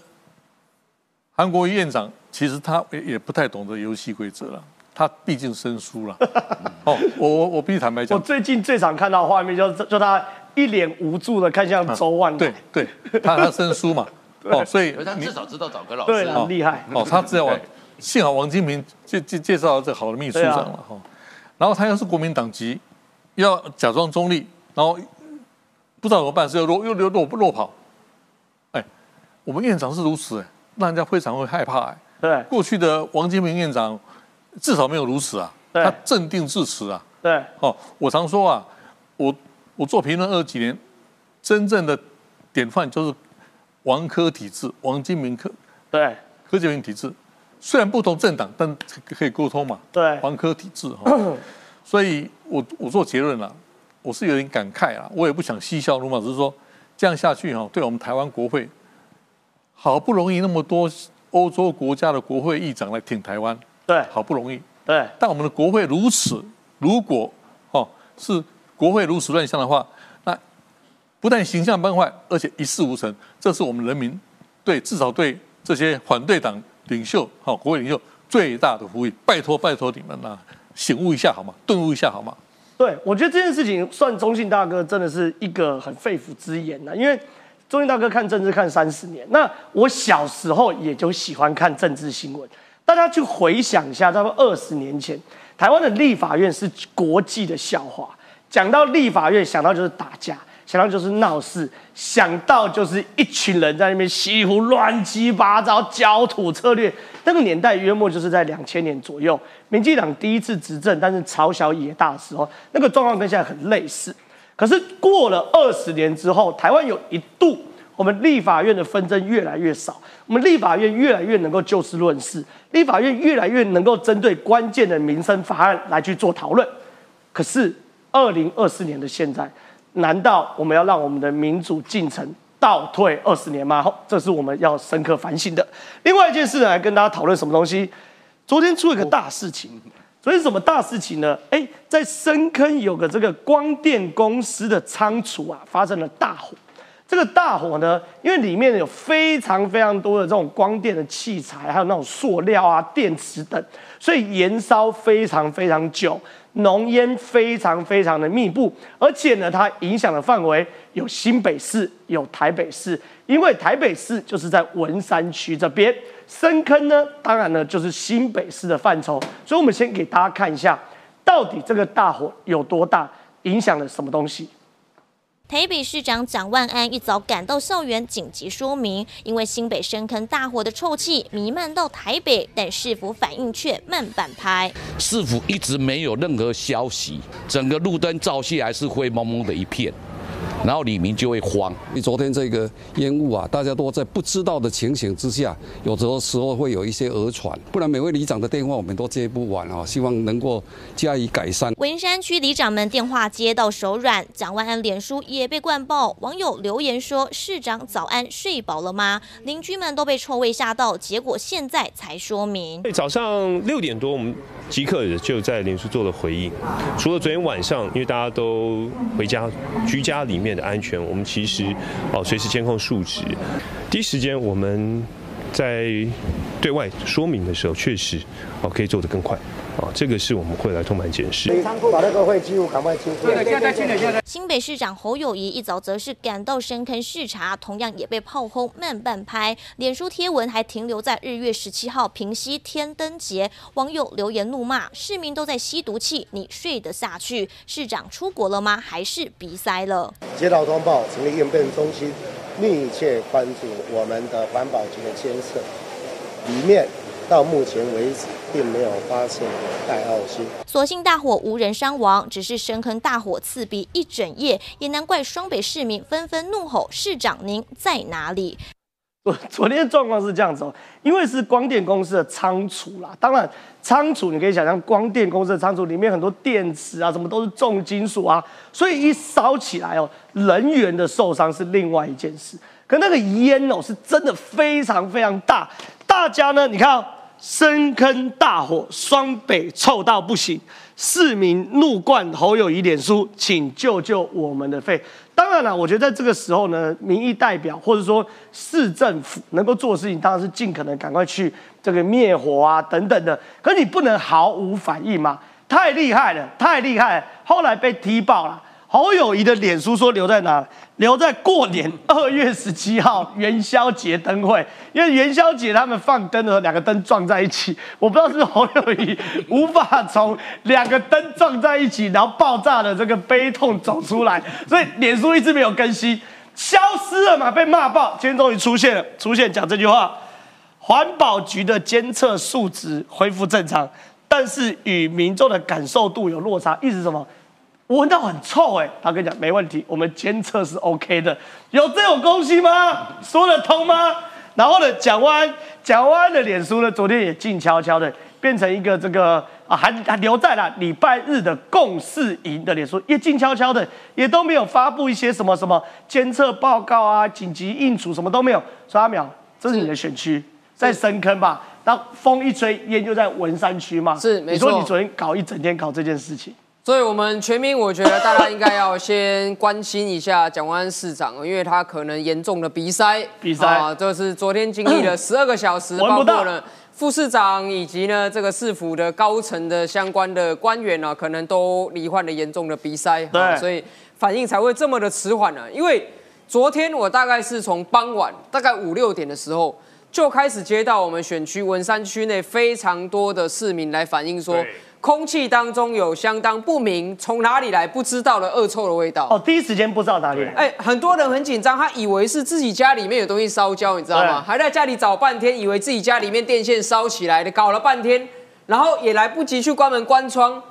韩国瑜院长其实他也也不太懂得游戏规则了，他毕竟生疏了。哦，我我我必须坦白讲。我，最近最常看到的画面就是就他一脸无助的看向周万。来，对对，他他生疏嘛，哦，所以他你至少知道找个老师。对了，很厉害，哦，他只要往对，幸好王金平介介介绍了这好的秘书长了哈、然后他又是国民党籍，要假装中立，然后不知道怎么办，是又落又又落落跑，哎，我们院长是如此哎，让人家非常会害怕哎。对。过去的王金平院长至少没有如此啊，对。他镇定自持啊。对。哦，我常说啊，我我做评论二十几年，真正的典范就是王科体制，王金明科对。柯建明体制，虽然不同政党，但可以沟通嘛。对。王科体制哈，所以我我做结论了，我是有点感慨啊，我也不想嬉笑怒骂，只是说这样下去哈，对我们台湾国会，好不容易那么多欧洲国家的国会议长来挺台湾，对好不容易，对，但我们的国会如此，如果哦是国会如此乱象的话，那不但形象崩坏，而且一事无成。这是我们人民对至少对这些反对党领袖、好、国会领袖最大的呼吁。拜托拜托你们呐、醒悟一下好吗？顿悟一下好吗？对，我觉得这件事情算中信大哥真的是一个很肺腑之言呐、因为中信大哥看政治看三十年，那我小时候也就喜欢看政治新闻。大家去回想一下，差不多二十年前，台湾的立法院是国际的笑话。讲到立法院，想到就是打架，想到就是闹事，想到就是一群人在那边稀里糊乱七八糟焦土策略。那个年代约莫就是在两千年左右，民进党第一次执政，但是朝小野大的时候，那个状况跟现在很类似。可是过了二十年之后，台湾有一度我们立法院的纷争越来越少，我们立法院越来越能够就事论事，立法院越来越能够针对关键的民生法案来去做讨论。可是二零二四年的现在，难道我们要让我们的民主进程倒退二十年吗？这是我们要深刻反省的。另外一件事，来跟大家讨论什么东西？昨天出了一个大事情。所以什么大事情呢？哎，在深坑有个这个光电公司的仓储啊，发生了大火。这个大火呢，因为里面有非常非常多的这种光电的器材，还有那种塑料啊、电池等，所以延烧非常非常久，浓烟非常非常的密布，而且呢，它影响的范围有新北市、有台北市，因为台北市就是在文山区这边，深坑呢，当然呢就是新北市的范畴，所以我们先给大家看一下，到底这个大火有多大，影响了什么东西。台北市长蒋万安一早赶到校园紧急说明，因为新北深坑大火的臭气弥漫到台北，但市府反应却慢半拍。市府一直没有任何消息，整个路灯照下来是灰蒙蒙的一片，然后李明就会慌。你昨天这个烟雾啊，大家都在不知道的情形之下，有的时候会有一些讹传，不然每位里长的电话我们都接不完啊，希望能够加以改善。文山区里长们电话接到手软，蒋万安脸书也被灌爆，网友留言说：“市长早安，睡饱了吗？”邻居们都被臭味吓到，结果现在才说明。早上六点多，我们即刻就在脸书做了回应。除了昨天晚上，因为大家都回家居家里面的安全，我们其实哦随时监控数值。第一时间我们在对外说明的时候，确实哦可以做得更快。啊，这个是我们会来通盘检视。仓库把那个会记录赶快清出。现在清理，现在。新北市长侯友谊一早则是赶到深坑视察，同样也被炮轰慢半拍。脸书贴文还停留在日月十七号平息天灯节，网友留言怒骂市民都在吸毒气，你睡得下去？市长出国了吗？还是鼻塞了？接到通报，成立应变中心，密切关注我们的环保局的监测，里面。到目前为止，并没有发现戴奥辛。所幸大火无人伤亡，只是深坑大火刺鼻一整夜，也难怪双北市民纷纷怒吼：“市长您在哪里？”昨昨天状况是这样子哦，因为是光电公司的仓储啦，当然仓储你可以想象，光电公司的仓储里面很多电池啊，什么都是重金属啊，所以一烧起来哦，人员的受伤是另外一件事。可那个烟哦，是真的非常非常大。大家呢，你看、哦，深坑大火，双北臭到不行，市民怒灌侯友谊脸书，请救救我们的肺。当然了，我觉得在这个时候呢，民意代表或者说市政府能够做的事情，当然是尽可能赶快去这个灭火啊等等的。可你不能毫无反应嘛，太厉害了，太厉害了。后来被踢爆了。侯友谊的脸书说留在哪？留在过年二月十七号元宵节灯会，因为元宵节他们放灯的时候，两个灯撞在一起，我不知道是侯友谊无法从两个灯撞在一起，然后爆炸的这个悲痛走出来，所以脸书一直没有更新，消失了嘛，被骂爆。今天终于出现了，出现讲这句话：环保局的监测数值恢复正常，但是与民众的感受度有落差，意思是什么？我闻到很臭哎、欸，他跟你讲没问题，我们监测是 OK 的，有这种东西吗？说得通吗？然后呢，蒋万安，蒋万安的脸书呢，昨天也静悄悄的变成一个这个啊，还还留在了礼拜日的共事营的脸书，也静悄悄的，也都没有发布一些什么什么监测报告啊、紧急应处什么都没有。说阿淼，这是你的选区，在深坑吧？那风一吹，烟就在文山区嘛。是没你说你昨天搞一整天搞这件事情，所以，我们全民，我觉得大家应该要先关心一下蒋万安市长，因为他可能严重的鼻塞。鼻塞啊，就是昨天经历了十二个小时，包括了副市长以及呢这个市府的高层的相关的官员呢、可能都罹患了严重的鼻塞。对啊所以反应才会这么的迟缓呢。因为昨天我大概是从傍晚大概五六点的时候。就开始接到我们选区文山区内非常多的市民来反映说，空气当中有相当不明从哪里来不知道的恶臭的味道。哦，第一时间不知道哪里来。哎，很多人很紧张，他以为是自己家里面有东西烧焦，你知道吗？还在家里找半天，以为自己家里面电线烧起来的，搞了半天，然后也来不及去关门关窗。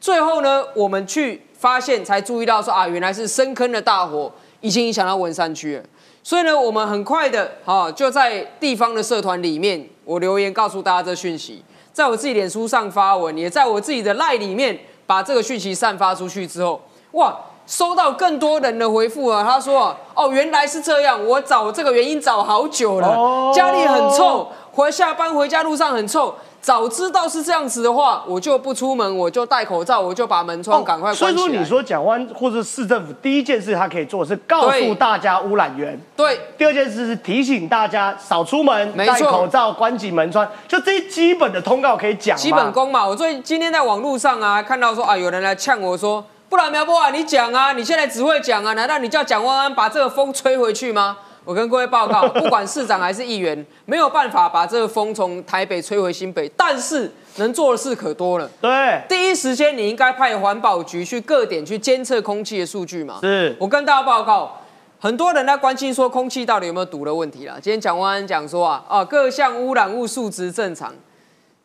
最后呢，我们去发现才注意到说啊，原来是深坑的大火已经影响到文山区了。所以呢，我们很快的，哈、就在地方的社团里面，我留言告诉大家这讯息，在我自己脸书上发文，也在我自己的赖里面把这个讯息散发出去之后，哇，收到更多人的回复啊，他说啊，哦，原来是这样，我找这个原因找好久了，哦家里很臭，回下班回家路上很臭。早知道是这样子的话，我就不出门，我就戴口罩，我就把门窗赶快哦所以。说，你说蒋湾或者市政府第一件事他可以做是告诉大家污染源，对。第二件事是提醒大家少出门，没戴口罩，关紧门窗，就这些基本的通告可以讲基本功嘛。我最今天在网络上啊，看到说啊，有人来呛我说，不然苗博啊，你讲啊，你现在只会讲啊，难道你叫蒋万安把这个风吹回去吗？我跟各位报告，不管市长还是议员，没有办法把这个风从台北吹回新北，但是能做的事可多了。对，第一时间你应该派环保局去各点去监测空气的数据嘛。是我跟大家报告，很多人在关心说空气到底有没有毒的问题啦。今天蒋万安讲说啊，啊各项污染物数值正常，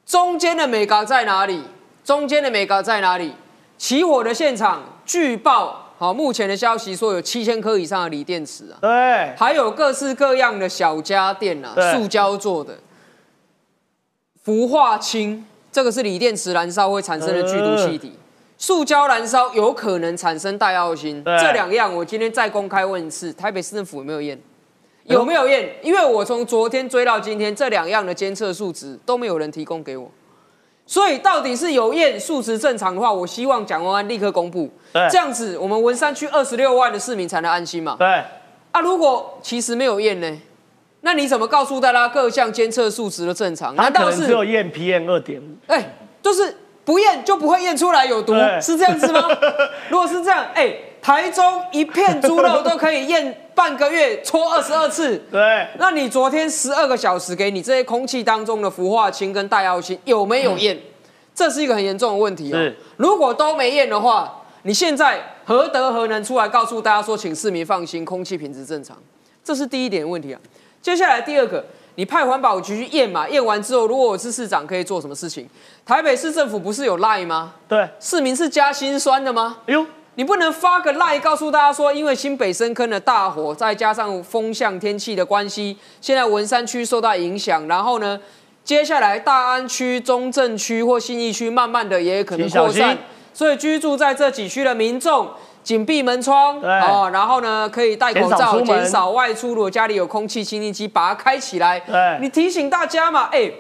中间的美高在哪里？中间的美高在哪里？起火的现场据报，好，目前的消息说有七千颗以上的锂电池啊，对，还有各式各样的小家电啊，塑胶做的，氟化氢，这个是锂电池燃烧会产生的剧毒气体。塑胶燃烧有可能产生带奥辛，对。这两样我今天再公开问一次，台北市政府有没有验？有没有验？因为我从昨天追到今天，这两样的监测数值都没有人提供给我，所以到底是有验数值正常的话，我希望蒋万安立刻公布，对。这样子我们文山区二十六万的市民才能安心嘛。对，啊，如果其实没有验呢，那你怎么告诉大家各项监测数值都正常？他难道是只有验 PM 二点五，哎，就是不验就不会验出来有毒，是这样子吗？如果是这样，哎，台中一片猪肉都可以验半个月搓二十二次，对，那你昨天十二个小时给你这些空气当中的氟化氢跟戴奥氢有没有验？这是一个很严重的问题哦。如果都没验的话，你现在何德何能出来告诉大家说，请市民放心，空气品质正常？这是第一点问题啊。接下来第二个，你派环保局去验嘛？验完之后，如果我是市长，可以做什么事情？台北市政府不是有赖吗？对，市民是加心酸的吗？哎呦，你不能发个赖告诉大家说，因为新北深坑的大火，再加上风向天气的关系，现在文山区受到影响，然后呢，接下来大安区、中正区或信义区，慢慢的也可能扩散，所以居住在这几区的民众。紧闭门窗对哦，然后呢，可以戴口罩，减少外出。如果家里有空气清净机，把它开起来。对你提醒大家嘛，哎，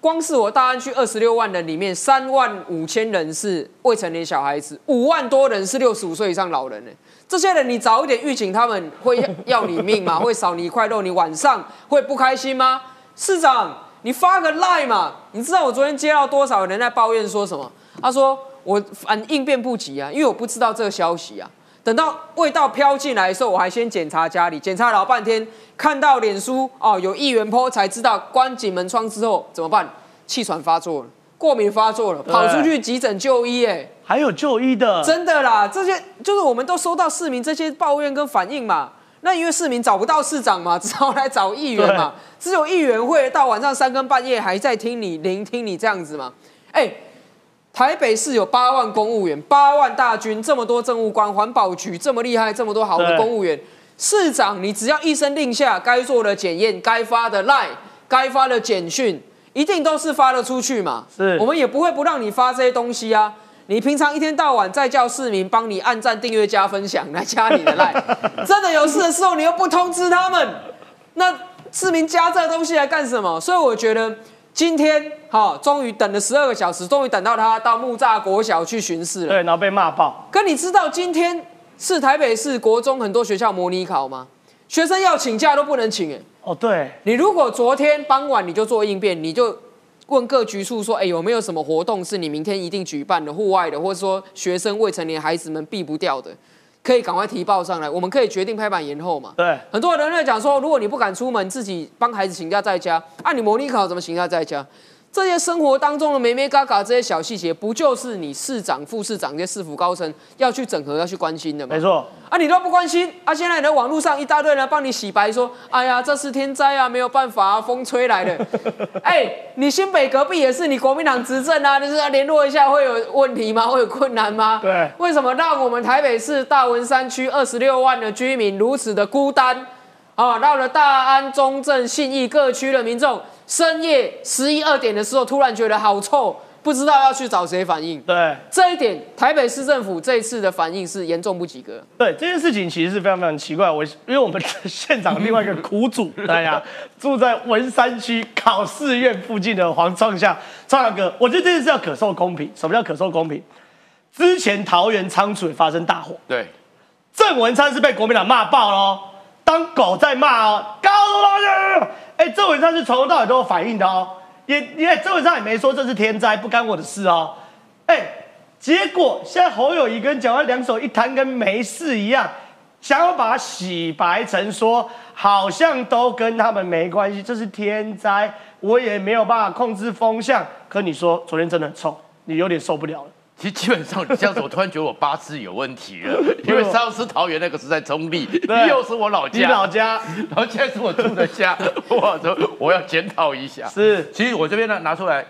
光是我大安区二十六万人里面，三万五千人是未成年小孩子，五万多人是六十五岁以上老人呢。这些人你早一点预警，他们会要要你命吗？会少你一块肉？你晚上会不开心吗？市长，你发个赖嘛？你知道我昨天接到多少人在抱怨说什么？他说我反应变不及啊，因为我不知道这个消息啊。等到味道飘进来的时候，我还先检查家里，检查老半天，看到脸书哦有议员 po 才知道关紧门窗之后怎么办？气喘发作了，过敏发作了，跑出去急诊就医，哎，还有就医的，真的啦，这些就是我们都收到市民这些抱怨跟反应嘛。那因为市民找不到市长嘛，只好来找议员嘛。只有议员会到晚上三更半夜还在听你聆听你这样子嘛。哎，台北市有八万公务员，八万大军，这么多政务官，环保局这么厉害，这么多好的公务员，市长你只要一声令下，该做的检验，该发的赖，该发的简讯，一定都是发得出去嘛。是我们也不会不让你发这些东西啊。你平常一天到晚在叫市民帮你按赞、订阅、加分享来加你的赖，真的有事的时候你又不通知他们，那市民加这东西来干什么？所以我觉得今天哈，终于等了十二个小时，终于等到他到木栅国小去巡视了。对，然后被骂爆。可你知道今天是台北市国中很多学校模拟考吗？学生要请假都不能请哎。哦，对。你如果昨天傍晚你就做应变，你就问各局处说，哎，有没有什么活动是你明天一定举办的，户外的，或者说学生未成年孩子们避不掉的，可以赶快提报上来，我们可以决定拍板延后嘛。对。很多人在讲说，如果你不敢出门，自己帮孩子请假在家，啊，你模拟考怎么请假在家？这些生活当中的眉眉嘎嘎这些小细节，不就是你市长、副市长这些市府高层要去整合、要去关心的吗？没错。啊，你都不关心，啊，现在你的网络上一大堆人帮你洗白，说，哎呀，这是天灾啊，没有办法啊，风吹来的。哎，你新北隔壁也是你国民党执政啊，你是要联络一下会有问题吗？会有困难吗？对。为什么让我们台北市大文山区二十六万的居民如此的孤单？啊，到了大安、中正、信义各区的民众。深夜十一二点的时候，突然觉得好臭，不知道要去找谁反映。对这一点，台北市政府这一次的反应是严重不及格。对这件事情，其实是非常非常奇怪。我因为我们现场另外一个苦主，大家 住在文山区考试院附近的黄创夏创阳哥，我觉得这件事要可受公平。什么叫可受公平？之前桃园仓储也发生大火，对，郑文灿是被国民党骂爆喽，当狗在骂哦，高楼哎，这文灿是从头到尾都有反应的哦，也也这文灿也没说这是天灾，不干我的事哦。哎，结果现在侯友谊跟蒋万两手一摊，跟没事一样，想要把它洗白成说好像都跟他们没关系，这是天灾，我也没有办法控制风向。可你说昨天真的很臭，你有点受不了了。其实基本上你这样子，我突然觉得我八字有问题了，因为上次桃园那个是在中立，又是我老家，你老家，然后现在是我住的家，我说我要检讨一下。是，其实我这边呢拿出来，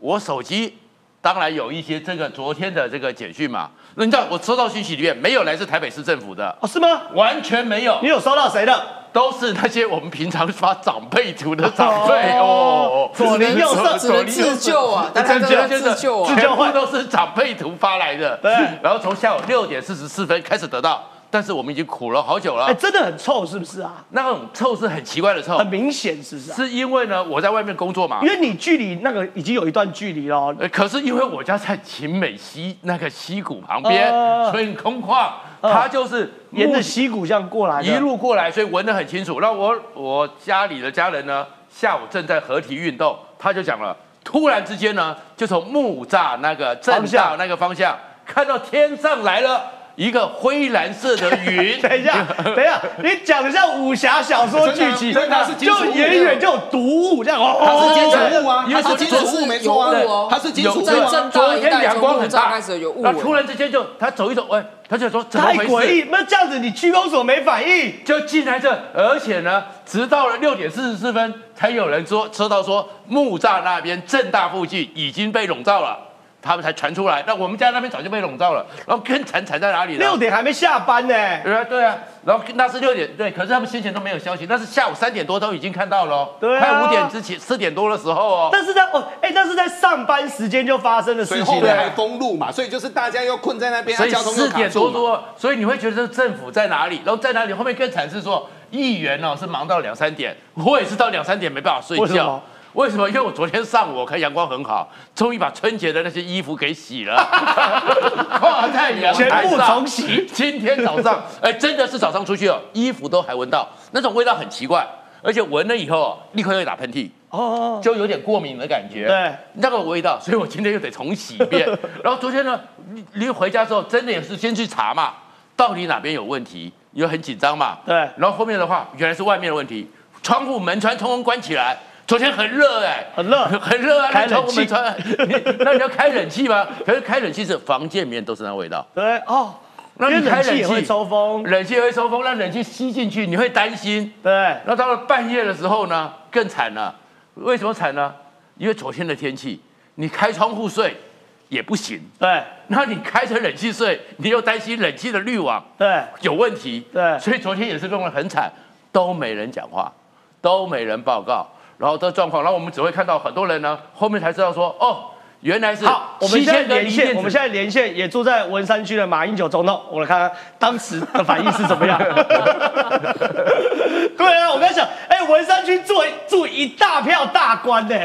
我手机当然有一些这个昨天的这个简讯嘛，那你知道我收到讯息里面没有来自台北市政府的哦？是吗？完全没有。你有收到谁的？都是那些我们平常发长辈图的长辈哦，左邻右舍，只能自救啊，大家都自救啊，全部都是长辈图发来的。对，然后从下午六点四十四分开始得到，但是我们已经苦了好久了。哎，真的很臭，是不是啊？那种臭是很奇怪的臭，很明显，是不是？是因为呢，我在外面工作嘛，因为你距离那个已经有一段距离了。可是因为我家在秦美溪那个溪谷旁边，所以很空旷。它就是沿着溪谷这样过来，一路过来，所以闻得很清楚。那我我家里的家人呢，下午正在合体运动，他就讲了，突然之间呢，就从木栅那个正大那个方向，看到天上来了。一个灰蓝色的云，等一下，等一下，你讲的像武侠小说剧情，就远远就有毒雾这样哦，它是金属物啊，它是金属物没错啊，它是金属物啊，昨天阳光很大，开始有雾，那突然之间就他走一走，哎，他就说怎么回事？那这样子你区公所没反应，就进来这，而且呢，直到了六点四十四分才有人说收到说木栅那边正大附近已经被笼罩了。他们才传出来，那我们家那边早就被笼罩了，然后更惨惨在哪里呢？六点还没下班呢。对啊，对啊，然后那是六点，对，可是他们先前都没有消息，那是下午三点多都已经看到了，对，快五点之前四点多的时候哦。但是在哦，哎，那是在上班时间就发生的事情，对，还封路嘛，所以就是大家又困在那边，所以四点多多，所以你会觉得这政府在哪里？然后在哪里？后面更惨是说议员哦是忙到两三点，我也是到两三点没办法睡觉。为什么？因为我昨天上午我看阳光很好，终于把春节的那些衣服给洗了，挂在阳台上，全部重洗。今天早上，哎，真的是早上出去哦，衣服都还闻到那种味道，很奇怪，而且闻了以后立刻又打喷嚏，哦，就有点过敏的感觉。对，那个味道，所以我今天又得重洗一遍。然后昨天呢，你你回家之后，真的也是先去查嘛，到底哪边有问题，因为很紧张嘛。对，然后后面的话，原来是外面的问题，窗户门窗通通关起来。昨天很热哎，很热，很热啊！开冷气，那你要开冷气吗？可是开冷气是房间里面都是那味道。对哦，那你开冷气会抽风，冷气会抽风，那冷气吸进去你会担心。对，那到了半夜的时候呢，更惨了。为什么惨呢？因为昨天的天气，你开窗户睡也不行。对，那你开着冷气睡，你又担心冷气的滤网对有问题。对，所以昨天也是弄得很惨，都没人讲话，都没人报告。然后这状况，然后我们只会看到很多人呢，后面才知道说，哦，原来是好。我们现在连线，我们现在连线也住在文山区的马英九总统，我来看看当时的反应是怎么样。对啊，我跟你讲，哎，文山区住住一大票大官呢，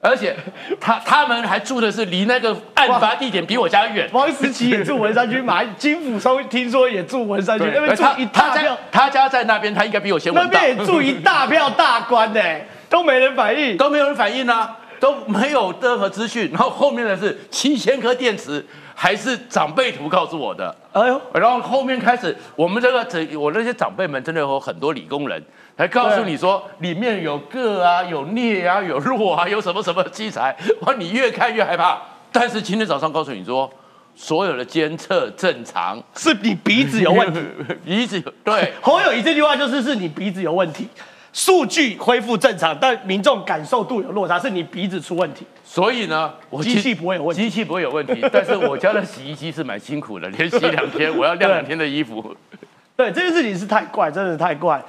而且他他们还住的是离那个案发地点比我家远。王思琪也住文山区，马金辅聪听说也住文山区，那边住他一大票，他家在那边，他应该比我先那。边也住一大票大官呢，都没人反应。都没有人反应啊，都没有任何资讯。然后后面的是七千颗电池，还是长辈图告诉我的。哎呦，然后后面开始，我们这个这我那些长辈们真的有很多理工人，还告诉你说里面有铬啊、有镍啊、有弱啊、有什么什么器材，哇，你越看越害怕。但是今天早上告诉你说，所有的监测正常，是你鼻子有问题，鼻子有对。侯友谊这句话就是是你鼻子有问题，数据恢复正常，但民众感受度有落差，是你鼻子出问题。所以呢，我机器不会有问题，机器不会有问题，但是我家的洗衣机是蛮辛苦的，连洗两天，我要晾两天的衣服。对，这件事情是太怪，真的是太怪。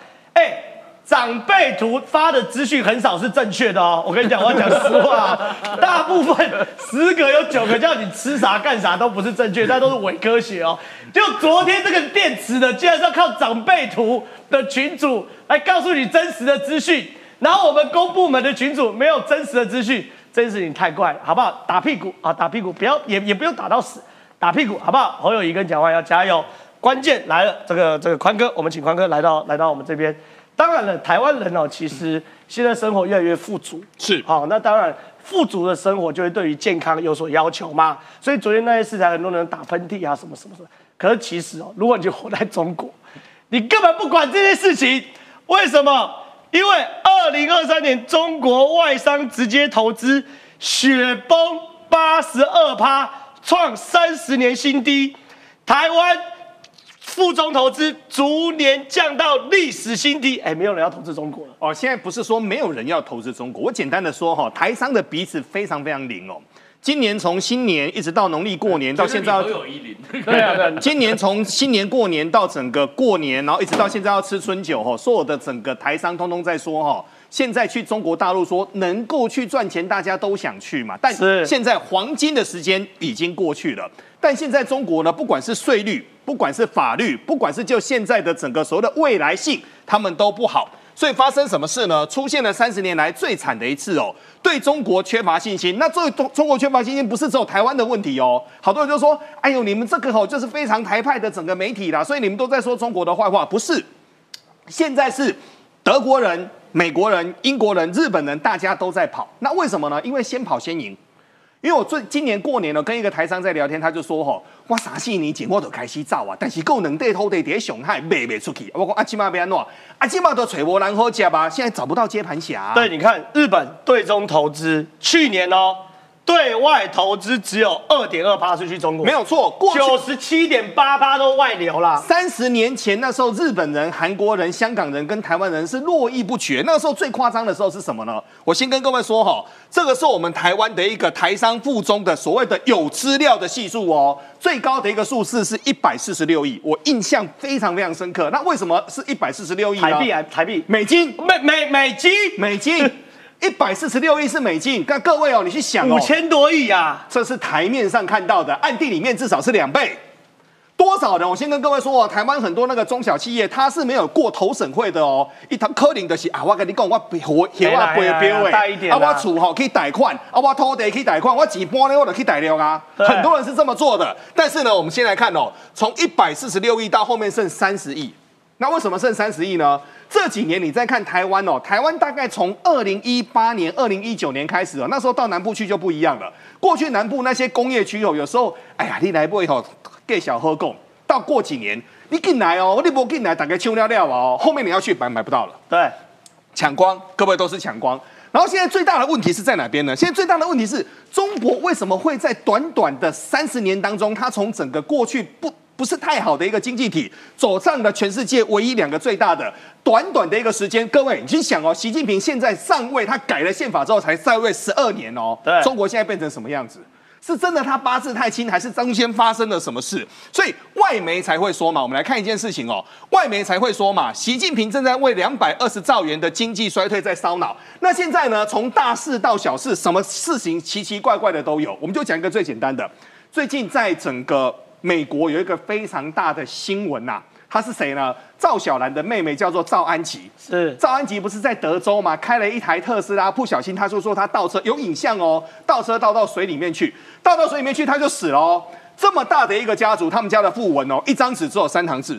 哎，长辈图发的资讯很少是正确的哦。我跟你讲，我要讲实话，大部分十个有九个叫你吃啥干啥都不是正确，但都是伪科学哦。就昨天这个电池的，竟然是要靠长辈图的群主来告诉你真实的资讯，然后我们公部门的群主没有真实的资讯，这件事情太怪了，好不好？打屁股啊，打屁股，不要也也不用打到死，打屁股好不好？侯友谊跟蒋万要加油。关键来了，这个这个宽哥，我们请宽哥来到来到我们这边。当然了，台湾人哦，其实现在生活越来越富足，是好、那当然富足的生活就会对于健康有所要求嘛。所以昨天那些事才很多人打喷嚏啊，什么什么什么。可是其实哦，如果你就活在中国，你根本不管这些事情，为什么？因为二零二三年中国外商直接投资雪崩八十二趴，创三十年新低。台湾附中投资逐年降到历史新低，哎，没有人要投资中国了。哦，现在不是说没有人要投资中国，我简单的说哈，台商的鼻子非常非常灵哦。今年从新年一直到农历过年到现在，都有一零。对啊，对。今年从新年过年到整个过年，然后一直到现在要吃春酒哈，所有的整个台商通通在说哈，现在去中国大陆说能够去赚钱，大家都想去嘛。但是现在黄金的时间已经过去了，但现在中国呢，不管是税率，不管是法律，不管是就现在的整个所谓的未来性，他们都不好。所以发生什么事呢？出现了三十年来最惨的一次哦，对中国缺乏信心。那对中中国缺乏信心，不是只有台湾的问题哦。好多人就说：“哎呦，你们这个吼就是非常台派的整个媒体啦，所以你们都在说中国的坏话。”不是，现在是德国人、美国人、英国人、日本人，大家都在跑。那为什么呢？因为先跑先赢。因为我最今年过年呢，跟一个台商在聊天，他就说：“吼，我啥四年前我都开始造啊，但是够能地土地在上海卖不出去。我讲啊，起码要安怎？啊，起码都揣无人好接吧，现在找不到接盘侠。对，你看日本对中投资，去年哦，对外投资只有二点二趴是去中国，没有错，过九十七点八趴都外流啦。三十年前那时候，日本人、韩国人、香港人跟台湾人是络绎不绝。那个时候最夸张的时候是什么呢？我先跟各位说哈，这个是我们台湾的一个台商附中的所谓的有资料的系数哦，最高的一个数字是一百四十六亿，我印象非常非常深刻。那为什么是一百四十六亿呢？台币啊，台币，美金，美美美金，美金。一百四十六亿是美金，那各位哦，你去想哦，五千多亿啊，这是台面上看到的，暗地里面至少是两倍。多少人？我先跟各位说哦，台湾很多那个中小企业，它是没有过投审会的哦。一堂科林的是啊，我跟你讲，我活活啊背标诶，啊我厝吼可以贷款，啊我土地可以贷款，我几波呢我就可以贷了啊。很多人是这么做的，但是呢，我们先来看哦，从一百四十六亿到后面剩三十亿，那为什么剩三十亿呢？这几年你再看台湾哦，台湾大概从二零一八年、二零一九年开始哦，那时候到南部去就不一样了。过去南部那些工业区哦，有时候哎呀，你来不以后给小喝供，到过几年你进来哦，你不进来，大概秋尿尿哦，后面你要去买买不到了。对，抢光，各位都是抢光。然后现在最大的问题是在哪边呢？现在最大的问题是中国为什么会在短短的三十年当中，它从整个过去不。不是太好的一个经济体，走上了全世界唯一两个最大的，短短的一个时间，各位你去想哦，习近平现在上位，他改了宪法之后才在位十二年哦，对，中国现在变成什么样子？是真的他八字太轻，还是中间发生了什么事？所以外媒才会说嘛，我们来看一件事情哦，外媒才会说嘛，习近平正在为两百二十兆元的经济衰退在烧脑。那现在呢，从大事到小事，什么事情奇奇怪怪的都有。我们就讲一个最简单的，最近在整个。美国有一个非常大的新闻呐，她是谁呢？赵小兰的妹妹叫做赵安吉。是赵安吉不是在德州吗？开了一台特斯拉，不小心他就说他倒车，有影像哦，倒车倒到水里面去，倒到水里面去他就死了哦。这么大的一个家族，他们家的讣文哦，一张纸只有三行字。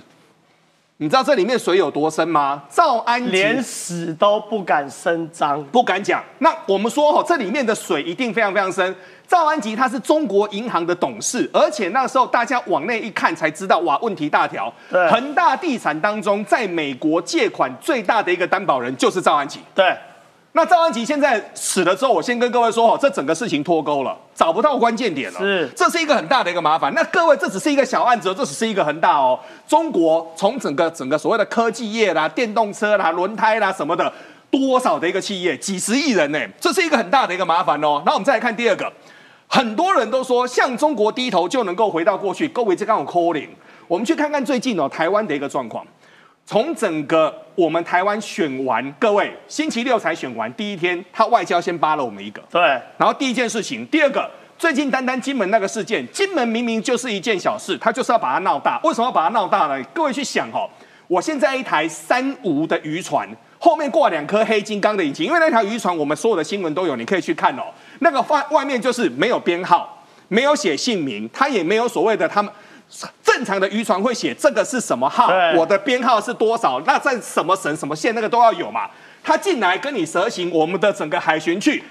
你知道这里面水有多深吗？赵安吉连死都不敢声张，不敢讲。那我们说哦，这里面的水一定非常非常深。赵安吉他是中国银行的董事，而且那时候大家往内一看才知道，哇，问题大条。恒大地产当中，在美国借款最大的一个担保人就是赵安吉。对，那赵安吉现在死了之后，我先跟各位说哦，这整个事情脱钩了，找不到关键点了。是，这是一个很大的一个麻烦。那各位，这只是一个小案子哦，这只是一个很大哦。中国从整个整个所谓的科技业啦、电动车啦、轮胎啦什么的，多少的一个企业，几十亿人呢，这是一个很大的一个麻烦哦。那我们再来看第二个，很多人都说向中国低头就能够回到过去，各位这刚好 calling。我们去看看最近哦台湾的一个状况。从整个我们台湾选完，各位星期六才选完，第一天他外交先扒了我们一个，对，然后第一件事情，第二个，最近单单金门那个事件，金门明明就是一件小事，他就是要把它闹大，为什么要把它闹大呢？各位去想哦，我现在一台三无的渔船，后面挂两颗黑金刚的引擎，因为那条渔船我们所有的新闻都有，你可以去看哦，那个外外面就是没有编号，没有写姓名，他也没有所谓的他们。正常的渔船会写这个是什么号，我的编号是多少，那在什么省什么县那个都要有嘛。他进来跟你蛇行我们的整个海巡去，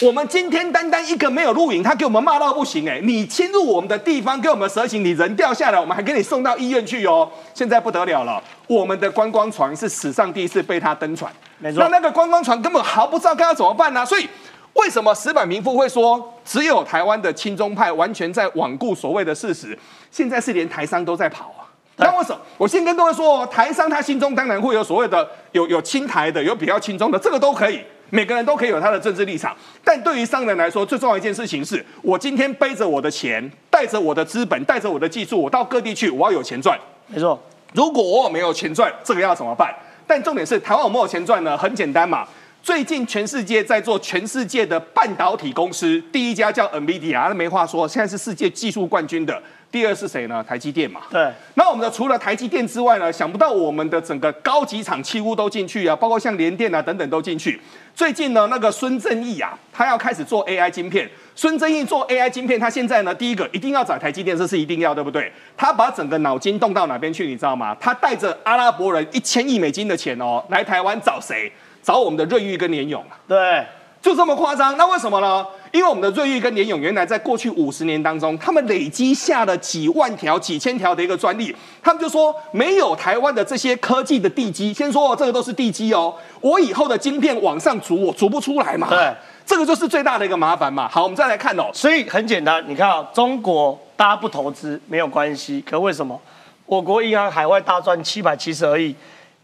我们今天单单一个没有录影，他给我们骂到不行哎！你侵入我们的地方，给我们蛇行，你人掉下来，我们还给你送到医院去哦。现在不得了了，我们的观光船是史上第一次被他登船，没错那那个观光船根本毫不知道该要怎么办呢、所以。为什么石板民夫会说只有台湾的亲中派完全在罔顾所谓的事实？现在是连台商都在跑啊！那为什么？我先跟各位说哦，台商他心中当然会有所谓的有有亲台的，有比较亲中的，这个都可以，每个人都可以有他的政治立场。但对于商人来说，最重要一件事情是，我今天背着我的钱，带着我的资本，带着我的技术，我到各地去，我要有钱赚。没错，如果我没有钱赚，这个要怎么办？但重点是，台湾有没有钱赚呢？很简单嘛。最近全世界在做全世界的半导体公司，第一家叫 NVIDIA，那没话说，现在是世界技术冠军的。第二是谁呢？台积电嘛。对。那我们的除了台积电之外呢，想不到我们的整个高级厂几乎都进去啊，包括像联电啊等等都进去。最近呢，那个孙正义啊，他要开始做 AI 晶片。孙正义做 AI 晶片，他现在呢，第一个一定要找台积电，这是一定要，对不对？他把整个脑筋动到哪边去，你知道吗？他带着阿拉伯人一千亿美金的钱哦，来台湾找谁？找我们的瑞昱跟联勇啊。对，就这么夸张。那为什么呢？因为我们的瑞昱跟联勇原来在过去五十年当中，他们累积下了几万条、几千条的一个专利，他们就说没有台湾的这些科技的地基。先说、哦、这个都是地基哦，我以后的晶片往上逐，我逐不出来嘛。对，这个就是最大的一个麻烦嘛。好，我们再来看哦。所以很简单，你看啊，中国大家不投资没有关系，可为什么我国银行海外大赚七百七十二亿，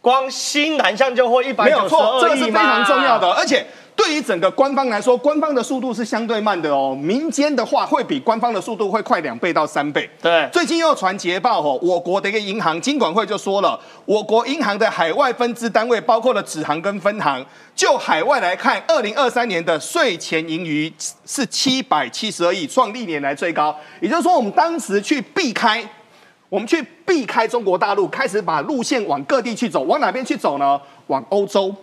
光新南向就获一百九十没有错，这二亿个是非常重要的，而且。对于整个官方来说，官方的速度是相对慢的哦。民间的话会比官方的速度会快两倍到三倍。对，最近又传捷报哦，我国的一个银行金管会就说了，我国银行的海外分支单位包括了子行跟分行，就海外来看，二零二三年的税前盈余是七百七十二亿，创历年来最高。也就是说，我们当时去避开。我们去避开中国大陆，开始把路线往各地去走，往哪边去走呢？往欧洲，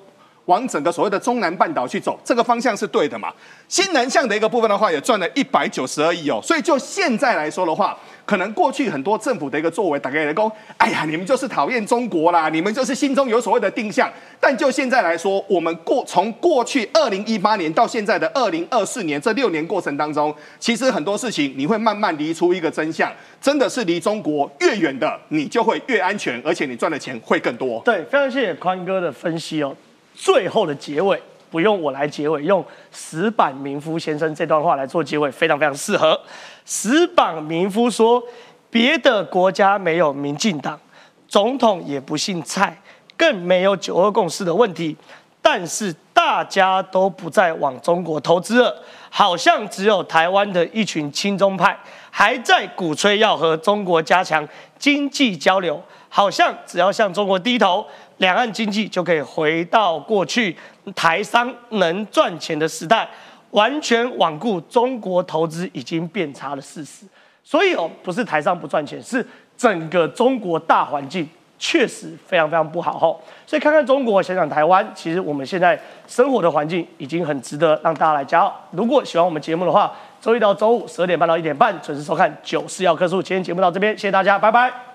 往整个所谓的中南半岛去走，这个方向是对的嘛？新南向的一个部分的话，也赚了一百九十二亿哦。所以就现在来说的话，可能过去很多政府的一个作为，大概来讲，哎呀，你们就是讨厌中国啦，你们就是心中有所谓的定向。但就现在来说，我们过从过去二零一八年到现在的二零二四年这六年过程当中，其实很多事情你会慢慢离出一个真相，真的是离中国越远的，你就会越安全，而且你赚的钱会更多。对，非常谢谢宽哥的分析哦。最后的结尾不用我来结尾，用石板民夫先生这段话来做结尾，非常非常适合。石板民夫说：“别的国家没有民进党，总统也不姓蔡，更没有九二共识的问题，但是大家都不再往中国投资了，好像只有台湾的一群亲中派还在鼓吹要和中国加强经济交流，好像只要向中国低头。”两岸经济就可以回到过去台商能赚钱的时代，完全罔顾中国投资已经变差的事实。所以哦，不是台商不赚钱，是整个中国大环境确实非常非常不好吼。所以看看中国，想想台湾，其实我们现在生活的环境已经很值得让大家来骄傲。如果喜欢我们节目的话，周一到周五十二点半到一点半准时收看《九四要棵树》。今天节目到这边，谢谢大家，拜拜。